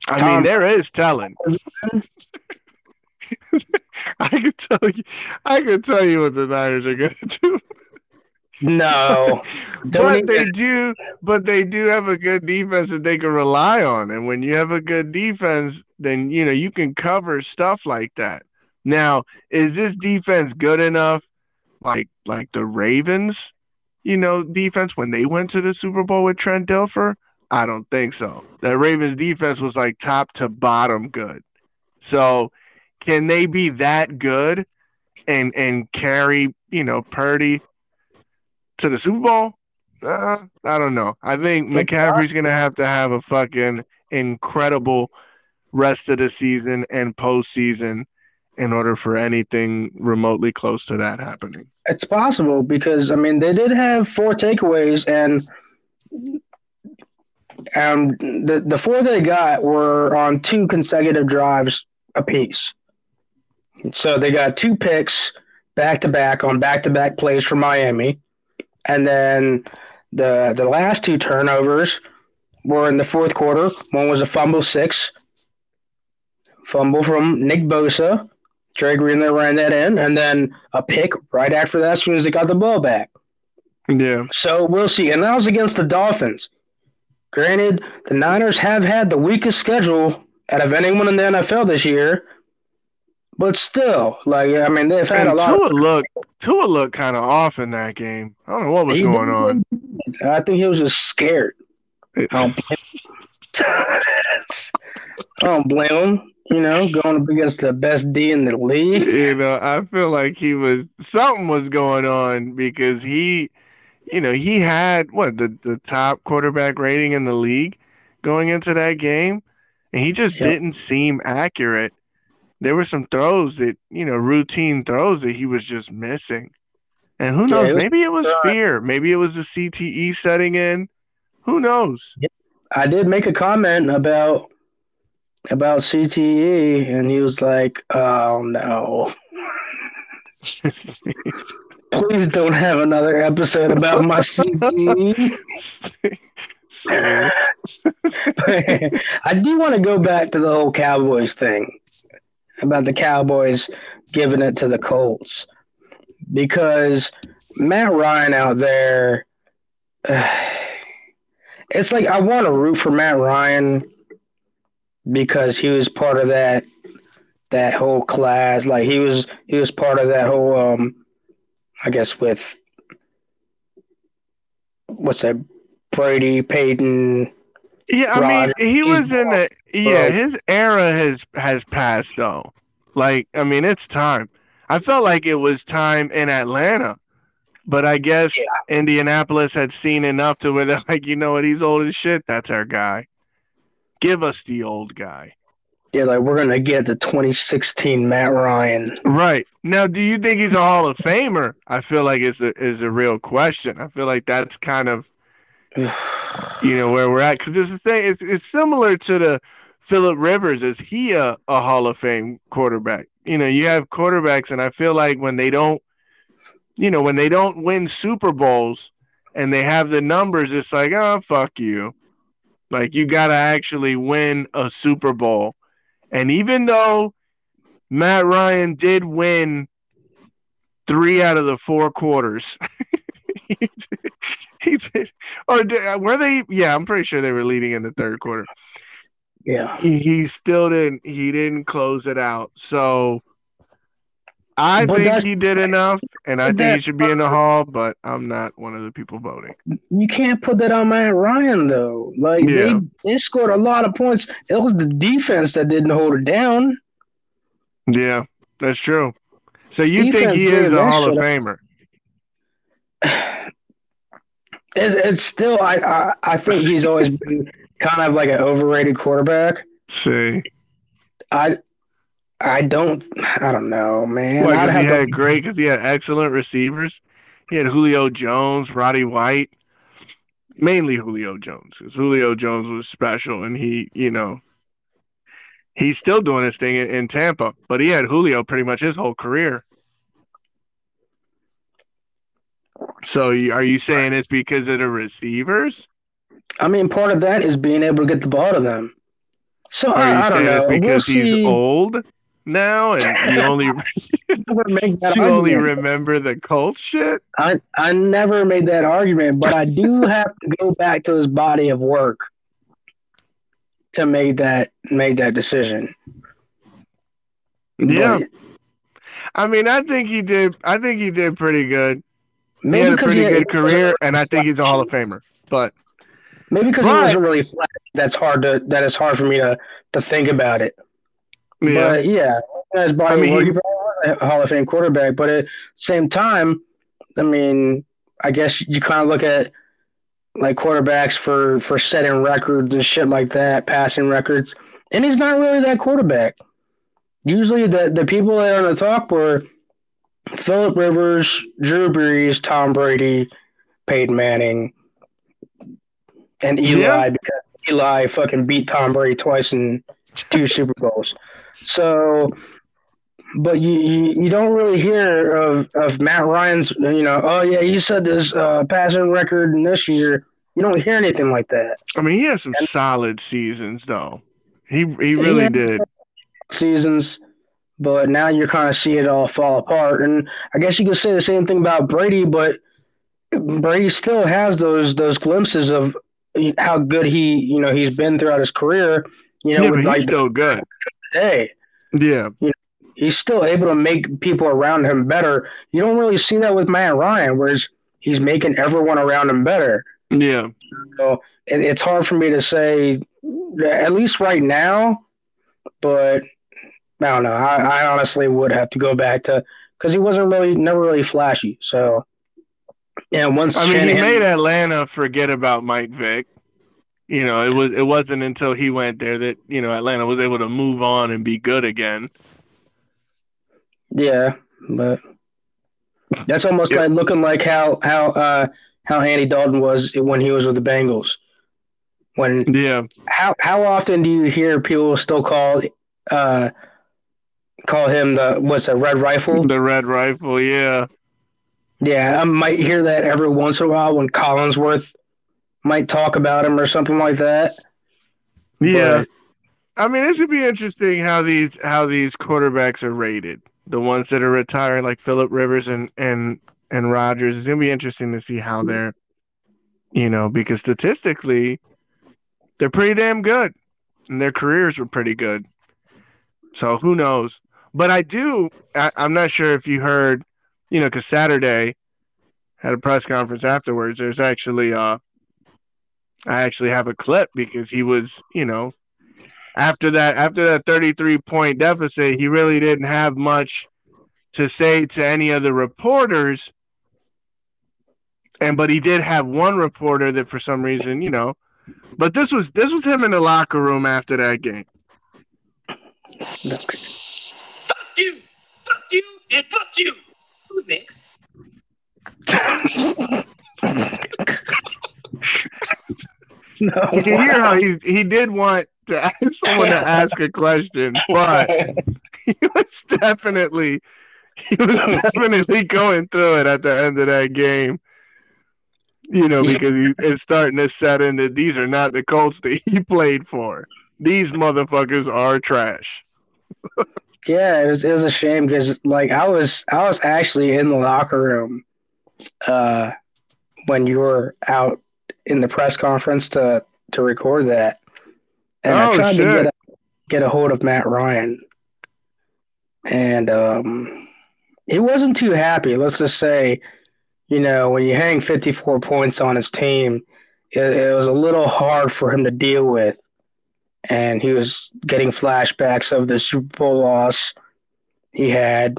A: I
B: Tom-
A: mean, there is telling. [laughs] I could tell you. I could tell you what the Niners are going to do.
B: No, [laughs]
A: but
B: even-
A: they do. But they do have a good defense that they can rely on. And when you have a good defense, then you know you can cover stuff like that. Now, is this defense good enough like like the Ravens, you know, defense when they went to the Super Bowl with Trent Dilfer? I don't think so. The Ravens defense was like top to bottom good. So can they be that good and and carry, you know, Purdy to the Super Bowl? Uh, I don't know. I think McCaffrey's gonna have to have a fucking incredible rest of the season and postseason in order for anything remotely close to that happening.
B: It's possible because I mean they did have four takeaways and um the the four they got were on two consecutive drives apiece. So they got two picks back to back on back to back plays for Miami. And then the the last two turnovers were in the fourth quarter. One was a fumble six. Fumble from Nick Bosa. Dre Greenlaw ran that in, and then a pick right after that as soon as they got the ball back.
A: Yeah.
B: So we'll see. And that was against the Dolphins. Granted, the Niners have had the weakest schedule out of anyone in the NFL this year. But still, like I mean, they've had
A: And
B: a lot.
A: Tua
B: Of,
A: looked Tua looked kind of off in that game. I don't know what was
B: He
A: going on.
B: I think he was just scared. I don't [laughs] blame [laughs] I don't blame him. You know, going up against the best D in the league.
A: you know, I feel like he was something was going on because he, you know, he had what the the top quarterback rating in the league going into that game, and he just
B: Yep.
A: didn't seem accurate. There were some throws that you know, routine throws that he was just missing, and who
B: Yeah,
A: knows?
B: it was-
A: maybe it was fear. Maybe it was the CTE setting in. Who knows?
B: I did make a comment about about CTE, and he was like, "Oh no, [laughs] please don't have another episode about my CTE." [laughs] [laughs] I do want to go back to the whole Cowboys thing about the Cowboys giving it to the Colts because Matt Ryan out there, [sighs] it's like I want to root for Matt Ryan because he was part of that that whole class. Like he was he was part of that whole um I guess with what's that Brady, Peyton,
A: Yeah, I mean, he was in the yeah, his era has has passed though. Like, I mean, it's time. I felt like it was time in Atlanta, but I guess Indianapolis had seen enough to where they're [laughs] like, you know what, he's old as shit. That's our guy. Give us the old guy.
B: Yeah, like we're gonna get the 2016 Matt Ryan.
A: Right now, do you think he's a Hall of Famer? I feel like it's a is a real question. I feel like that's kind of you know where we're at because this is thing it's, it's similar to the Philip Rivers. Is he a, a Hall of Fame quarterback? You know you have quarterbacks and I feel like when they don't you know when they don't win Super Bowls and they have the numbers it's like oh fuck you. Like you got to actually win a Super Bowl. And even though Matt Ryan did win 3 out of the 4 quarters [laughs] he [laughs] did, he did or did, uh, were they? Yeah, I'm pretty sure they were leading in the third quarter.
B: Yeah,
A: He, he still didn't. He didn't close it out. So I
B: But
A: think he did enough, and I think he should be in the hall. But I'm not one of the people voting.
B: you can't put that on Matt Ryan though. Like
A: Yeah.
B: they they scored a lot of points. It was the defense that didn't hold it down.
A: Yeah, that's true. So you think he is a Hall of. Famer?
B: It, it's still I, I I think he's [laughs] always been kind of like an overrated quarterback.
A: See,
B: I I don't I don't know, man.
A: why? Because he had
B: to-
A: great. Because he had excellent receivers. He had Julio Jones, Roddy White, mainly Julio Jones, because Julio Jones was special, and he, you know, he's still doing his thing in, in Tampa. But he had Julio pretty much his whole career. So are you saying it's because of the receivers?
B: I mean, part of that is being able to get the ball to them. So
A: Or
B: I,
A: are you
B: I don't
A: saying
B: know.
A: it's because
B: we'll
A: he's
B: see.
A: old now and you [laughs] only
B: Never make that [laughs]
A: you only remember the cult shit?
B: I I never made that argument, but I do [laughs] have to go back to his body of work to make that make that decision.
A: Yeah.
B: But
A: I mean, I think he did. I think he did pretty good. He
B: Maybe
A: had a pretty
B: he-
A: good career, and I think he's a Hall of Famer. But
B: Maybe because he wasn't really flat. That's hard to. That is hard for me to to think about it.
A: yeah,
B: But yeah,
A: I mean, he-
B: he was a Hall of Fame quarterback. But at the same time, I mean, I guess you kind of look at like quarterbacks for for setting records and shit like that, passing records, and he's not really that quarterback. Usually, the the people that are on the top were Philip Rivers, Drew Brees, Tom Brady, Peyton Manning, and Eli
A: Yeah.
B: because Eli fucking beat Tom Brady twice in two Super Bowls. So, but you, you you don't really hear of, of Matt Ryan's, you know, oh yeah, he said this uh, passing record in this year. You don't hear anything like that.
A: I mean, he had some solid seasons though. He he really
B: Yeah.
A: did.
B: Seasons, but now you're kind of see it all fall apart. And I guess you could say the same thing about Brady, but Brady still has those those glimpses of how good he, you know, he's been throughout his career. You know,
A: yeah,
B: with
A: but
B: like
A: he's still good.
B: today.
A: Yeah,
B: he's still able to make people around him better. You don't really see that with Matt Ryan, whereas he's making everyone around him better.
A: yeah.
B: So it, it's hard for me to say, at least right now, but I don't know. I, I honestly would have to go back to because he wasn't really never really flashy. So yeah, once
A: I mean, he made Atlanta forget about Mike Vick. You know, it was it wasn't until he went there that you know Atlanta was able to move on and be good again.
B: yeah, but that's almost
A: Yeah.
B: like looking like how how uh, how Andy Dalton was when he was with the Bengals. When
A: Yeah,
B: how how often do you hear people still call uh call him the what's a red rifle?
A: the Red Rifle. Yeah,
B: Yeah, I might hear that every once in a while when Collinsworth might talk about him or something like that.
A: yeah.
B: But-
A: I mean, this would be interesting how these how these quarterbacks are rated. The ones that are retiring, like Philip Rivers and and and Rodgers, it's gonna be interesting to see how they're, you know, because statistically, they're pretty damn good, and their careers were pretty good. So who knows? But I do. I, I'm not sure if you heard, you know, because Saturday had a press conference afterwards. There's actually uh, I actually have a clip because he was, you know, after that after that 33 point deficit, he really didn't have much to say to any of the reporters. And but he did have one reporter that for some reason, you know, but this was this was him in the locker room after that game.
D: Fuck you! Fuck you! And fuck you! Who's next?
B: No.
A: You can hear how he he did want to ask someone to ask a question, but he was definitely he was [laughs] definitely going through it at the end of that game. You know, because he, it's starting to set in that these are not the Colts that he played for. These motherfuckers are trash. [laughs]
B: Yeah, it was it was a shame because like I was I was actually in the locker room uh when you were out in the press conference to to record that. And
A: Oh,
B: I tried
A: shit.
B: to get a, get a hold of Matt Ryan. And um he wasn't too happy, let's just say, you know, when you hang 54 points on his team, it, it was a little hard for him to deal with and he was getting flashbacks of the Super Bowl loss he had,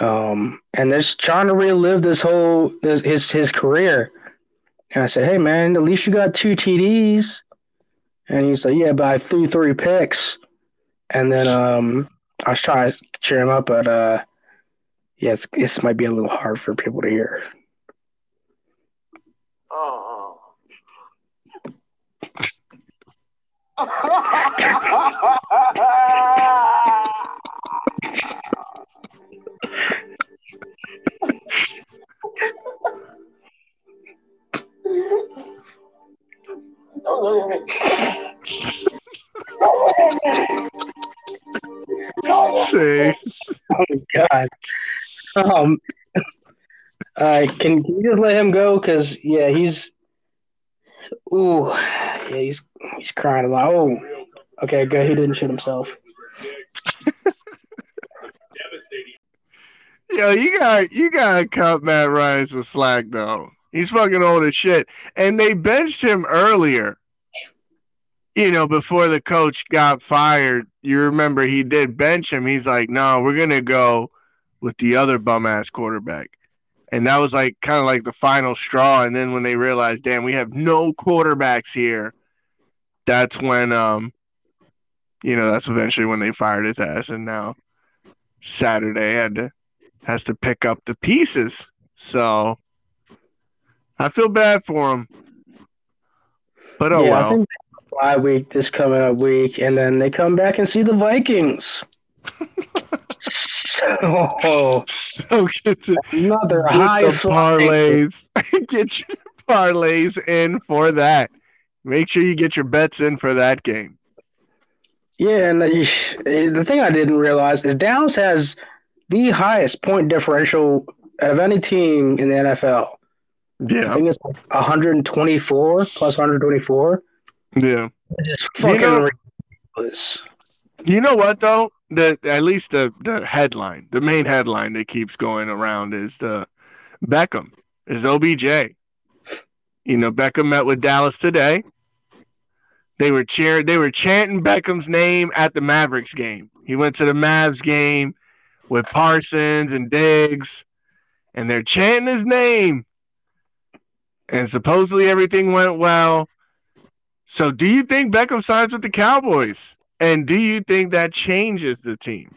B: um, and just trying to relive this whole this, his his career. And I said, "Hey man, at least you got two TDs." And he's like, "Yeah, but I threw three picks." And then um, I was trying to cheer him up, but uh, yeah, it's, this might be a little hard for people to hear.
C: Oh.
A: See,
B: Oh god. Um, uh, can, can you just let him go? Cause yeah, he's. Ooh, yeah, he's he's crying a lot. Oh, okay, good. He didn't shoot himself. [laughs]
A: Yo, you got you gotta cut Matt Ryan some slack though. He's fucking old as shit. And they benched him earlier. You know, before the coach got fired. You remember he did bench him. He's like, no, we're gonna go with the other bum ass quarterback. And that was like kind of like the final straw. And then when they realized, damn, we have no quarterbacks here, that's when um you know, that's eventually when they fired his ass. And now Saturday had to has to pick up the pieces. So I feel bad for him. But oh
B: yeah,
A: well.
B: think they have a bye week this coming up week, and then they come back and see the Vikings. [laughs] Oh. so [laughs]
A: So get to
B: another
A: get
B: high
A: the parlays. [laughs] get your parlays in for that. Make sure you get your bets in for that game.
B: Yeah, and the, eh, the thing I didn't realize is Dallas has the highest point differential of any team in the NFL.
A: Yeah, I
B: think it's like 124 plus 124.
A: Yeah.
B: It's fucking
A: know-
B: ridiculous.
A: You know what though? The at least the the headline, the main headline that keeps going around is the Beckham is OBJ. You know, Beckham met with Dallas today. They were cheer they were chanting Beckham's name at the Mavericks game. He went to the Mavs game with Parsons and Diggs, and they're chanting his name. And supposedly everything went well. So do you think Beckham signs with the Cowboys? And do you think that changes the team?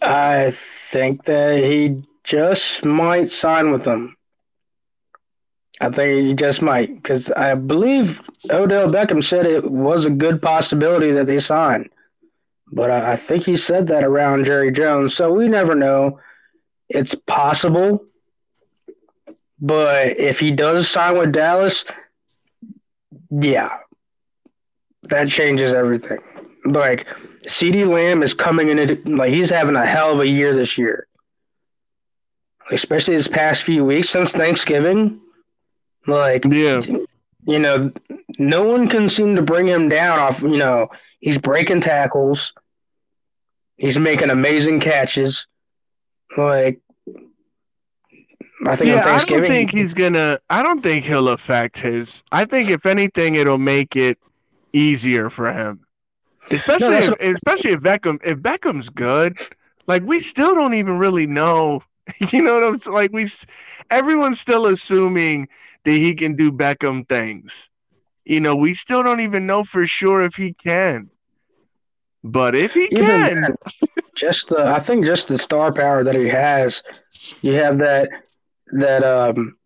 B: I think that he just might sign with them. I think he just might because I believe Odell Beckham said it was a good possibility that they sign, but I, I think he said that around Jerry Jones. So we never know. It's possible, but if he does sign with Dallas, yeah, that changes everything. Like CeeDee Lamb is coming in it like he's having a hell of a year this year. Especially his past few weeks since Thanksgiving. Like
A: Yeah.
B: you know, no one can seem to bring him down off, you know, he's breaking tackles. He's making amazing catches. Like I think on
A: Yeah, I don't think he's gonna I don't think he'll affect his I think if anything it'll make it easier for him. Especially
B: that's
A: if, especially if Beckham if Beckham's good, like we still don't even really know. [laughs] You know what I'm saying? Like we everyone's still assuming that he can do Beckham things. You know, we still don't even know for sure if he can. But if he
B: Even
A: can,
B: then, just the I think just the star power that he has, you have that that um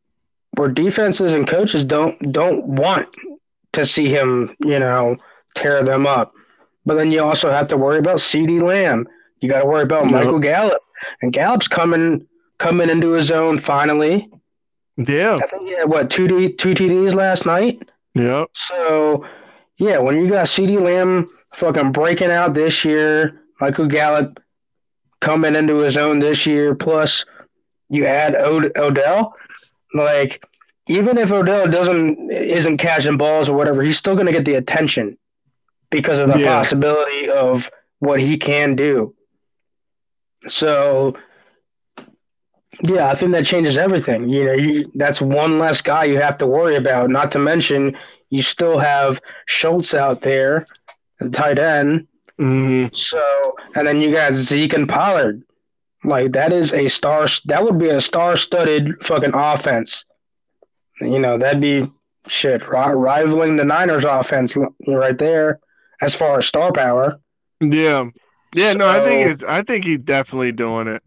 B: where defenses and coaches don't don't want to see him, you know, tear them up. But then you also have to worry about CeeDee Lamb. You got to worry about
A: Yep.
B: Michael Gallup, and Gallup's coming coming into his own finally.
A: yeah,
B: I think he had what two D two TDs last night.
A: yeah,
B: So, yeah, when you got CeeDee Lamb fucking breaking out this year, Michael Gallup coming into his own this year, plus you add Od- Odell, like even if Odell doesn't isn't catching balls or whatever, he's still going to get the attention because of the
A: Yeah.
B: possibility of what he can do. So, yeah, I think that changes everything. You know, you, that's one less guy you have to worry about. Not to mention, you still have Schultz out there, the tight end.
A: hmm
B: So, and then you got Zeke and Pollard. Like that is a star. That would be a star-studded fucking offense. You know, that'd be shit rivaling the Niners' offense right there as far as star power.
A: Yeah. Yeah, no, I think
B: So-
A: it's I think he's definitely doing it.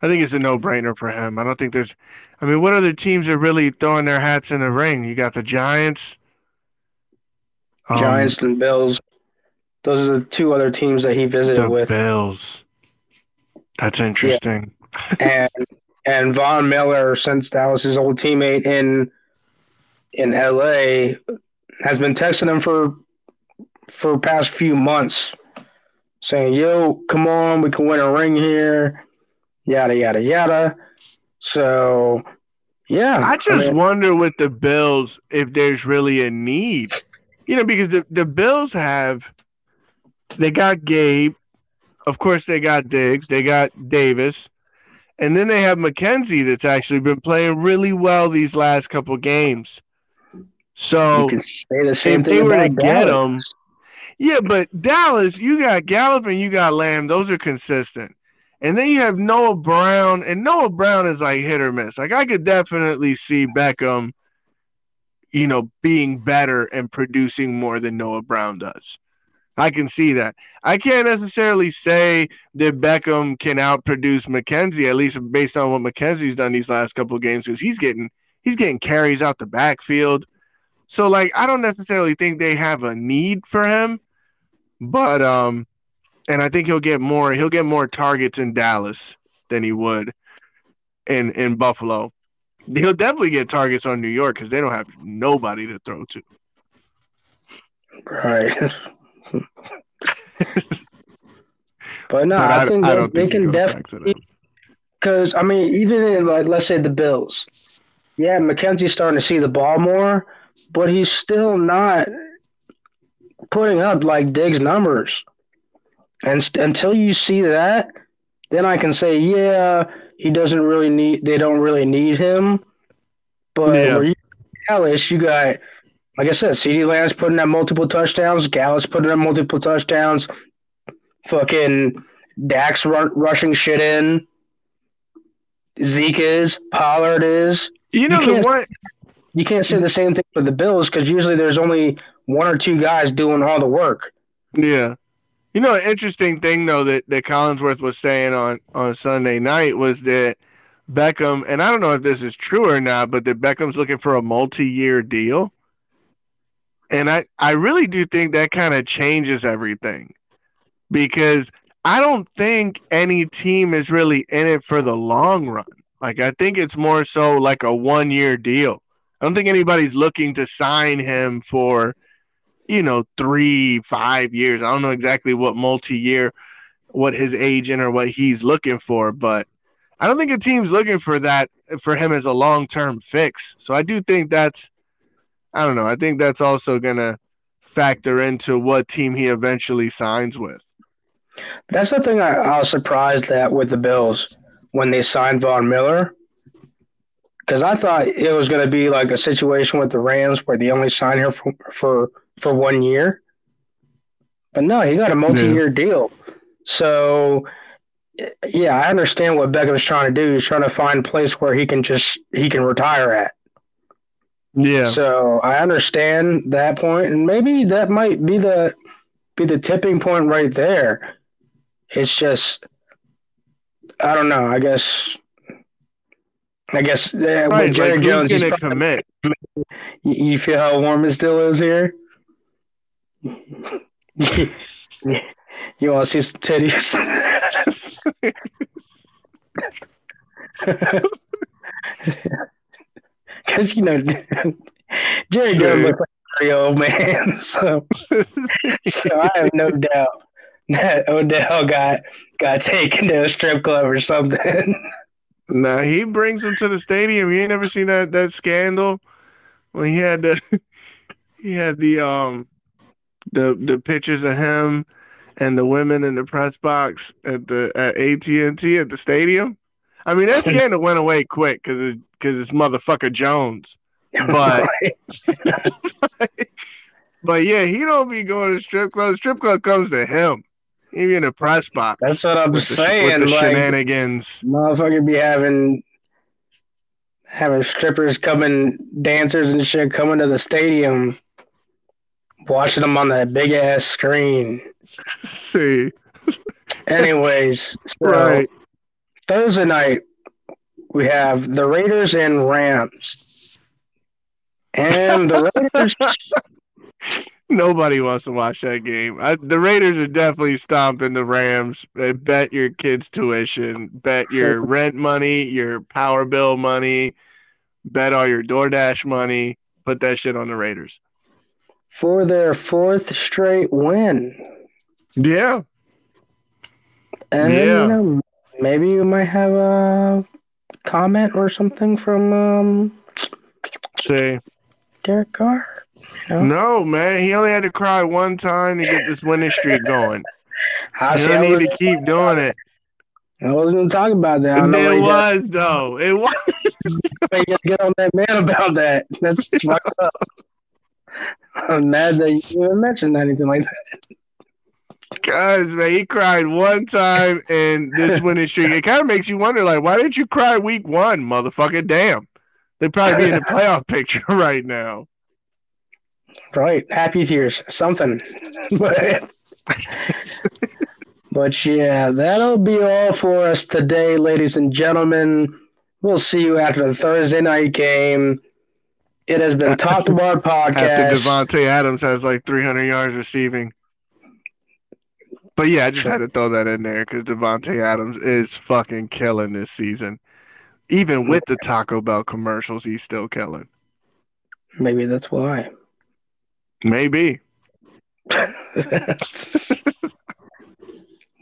A: I think it's a no brainer for him. I don't think there's I mean, what other teams are really throwing their hats in the ring? You got the Giants. um,
B: Giants and Bills. Those are the two other teams that he visited
A: the
B: with.
A: Bills. That's interesting. [laughs]
B: and and Von Miller, since that was his old teammate in in LA, has been texting him for for past few months, saying, "Yo, come on, we can win a ring here." Yada yada yada. So, yeah,
A: I just
B: mean,
A: wonder with the Bills if there's really a need. You know, because the, the Bills have they got Gabe, of course, they got Diggs, they got Davis, and then they have McKenzie that's actually been playing really well these last couple games. So
B: say the same
A: if they were to
B: about
A: get him, yeah, but Dallas, you got Gallup and you got Lamb. Those are consistent. And then you have Noah Brown, and Noah Brown is like hit or miss. Like I could definitely see Beckham, you know, being better and producing more than Noah Brown does. I can see that. I can't necessarily say that Beckham can outproduce McKenzie, at least based on what McKenzie's done these last couple of games, because he's getting he's getting carries out the backfield. So like I don't necessarily think they have a need for him, but um and I think he'll get more he'll get more targets in Dallas than he would in in Buffalo. He'll definitely get targets on New York because they don't have nobody to throw to.
B: Right. [laughs] but no,
A: But
B: I, think they,
A: don't
B: they
A: think he
B: can
A: goes back to
B: definitely because I mean, even in like let's say the Bills, yeah, McKenzie's starting to see the ball more, but he's still not putting up like Diggs numbers. And st- until you see that, then I can say, yeah, he doesn't really need. They don't really need him. But
A: Yeah.
B: you Dallas, you got like I said, CeeDee Lamb's putting up multiple touchdowns. Gallup's putting up multiple touchdowns. Fucking Dak's run, rushing shit in. Zeke is. Pollard is.
A: You know
B: You
A: the one
B: You can't say the same thing for the Bills because usually there's only one or two guys doing all the work.
A: Yeah. You know, an interesting thing though that, that Collinsworth was saying on, on Sunday night was that Beckham, and I don't know if this is true or not, but that Beckham's looking for a multi year deal. And I, I really do think that kind of changes everything because I don't think any team is really in it for the long run. Like, I think it's more so like a one year deal. I don't think anybody's looking to sign him for you know, three, five years. I don't know exactly what multi year, what his agent or what he's looking for, but I don't think a team's looking for that for him as a long term fix. So I do think that's, I don't know, I think that's also going to factor into what team he eventually signs with.
B: That's the thing I, I was surprised at with the Bills when they signed Von Miller. Because I thought it was going to be like a situation with the Rams where they only signed her for, for, for one year. But no, he got a multi year deal. So, yeah, I understand what Beckham's trying to do. He's trying to find a place where he can just he can retire at.
A: Yeah.
B: So I understand that point, and maybe that might be the be the tipping point right there. It's just I don't know. I guess I guess uh,
A: right.
B: with
A: Like,
B: Jones,
A: going to commit?
B: you, you feel how warm it still is here. [laughs] you want to see some titties? [laughs] [laughs] Because you know, Jerry. Jones looks like a very old man, [laughs] so. So I have no [laughs] doubt that Odell got got taken to a strip club or something.
A: Nah, he brings him to the stadium. You ain't never seen that that scandal when he had the [laughs] he had the um the the pictures of him and the women in the press box at the at AT and T at the stadium. I mean, that scandal went away quick because because it's motherfucker Jones. But- [laughs] [laughs] But yeah, he don't be going to strip club. Strip club comes to him. He be in the press box.
B: That's what I'm
A: with the,
B: saying.
A: with the
B: like,
A: shenanigans.
B: motherfucker be having having strippers coming, dancers and shit coming to the stadium, watching them on that big ass screen. [laughs]
A: See,
B: Anyways, so
A: right.
B: Thursday night we have the Raiders and Rams, and the Raiders. [laughs]
A: Nobody wants to watch that game. I, the Raiders are definitely stomping the Rams. They bet your kids' tuition, bet your [laughs] rent money, your power bill money, bet all your DoorDash money. Put that shit on the Raiders.
B: for their fourth straight win.
A: Yeah,
B: And
A: Yeah.
B: you know, maybe you might have a comment or something from um,
A: see.
B: Derek Carr. You know?
A: No, man, he only had to cry one time to get this winning streak going. [laughs]
B: I,
A: You don't need to keep doing it.
B: I wasn't talking about that.
A: It was though. It was.
B: gotta- you gotta get on that man about that. That's fucked up. [laughs] I'm mad that you even mentioned anything like that.
A: Cause man, he cried one time in this [laughs] winning streak. It kind of makes you wonder, like, why didn't you cry week one, motherfucker? Damn, they'd probably be in the [laughs] playoff picture [laughs] right now.
B: Right. Happy tears. Something. but, but yeah, that'll be all for us today, ladies and gentlemen. We'll see you after the Thursday night game. It has been Top to Bar Podcast.
A: After Davante Adams has like 300 yards receiving. But yeah, I just had to throw that in there because Davante Adams is fucking killing this season. Even with the Taco Bell commercials, he's still killing.
B: Maybe that's why.
A: Maybe. [laughs]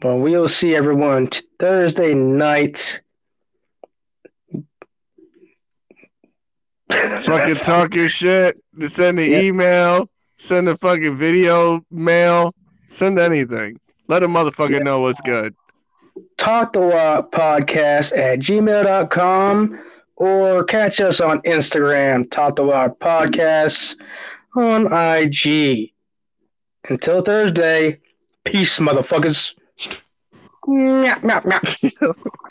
B: But we'll see everyone t- Thursday night.
A: fucking [laughs] talk your shit. Send an
B: Yeah.
A: email. Send a fucking video mail. Send anything. Let a motherfucker know what's good.
B: Talk the Walk podcast at gmail.com or catch us on Instagram, Talk the Walk podcast on IG. Until Thursday, peace, motherfuckers. [laughs] Meow. [laughs]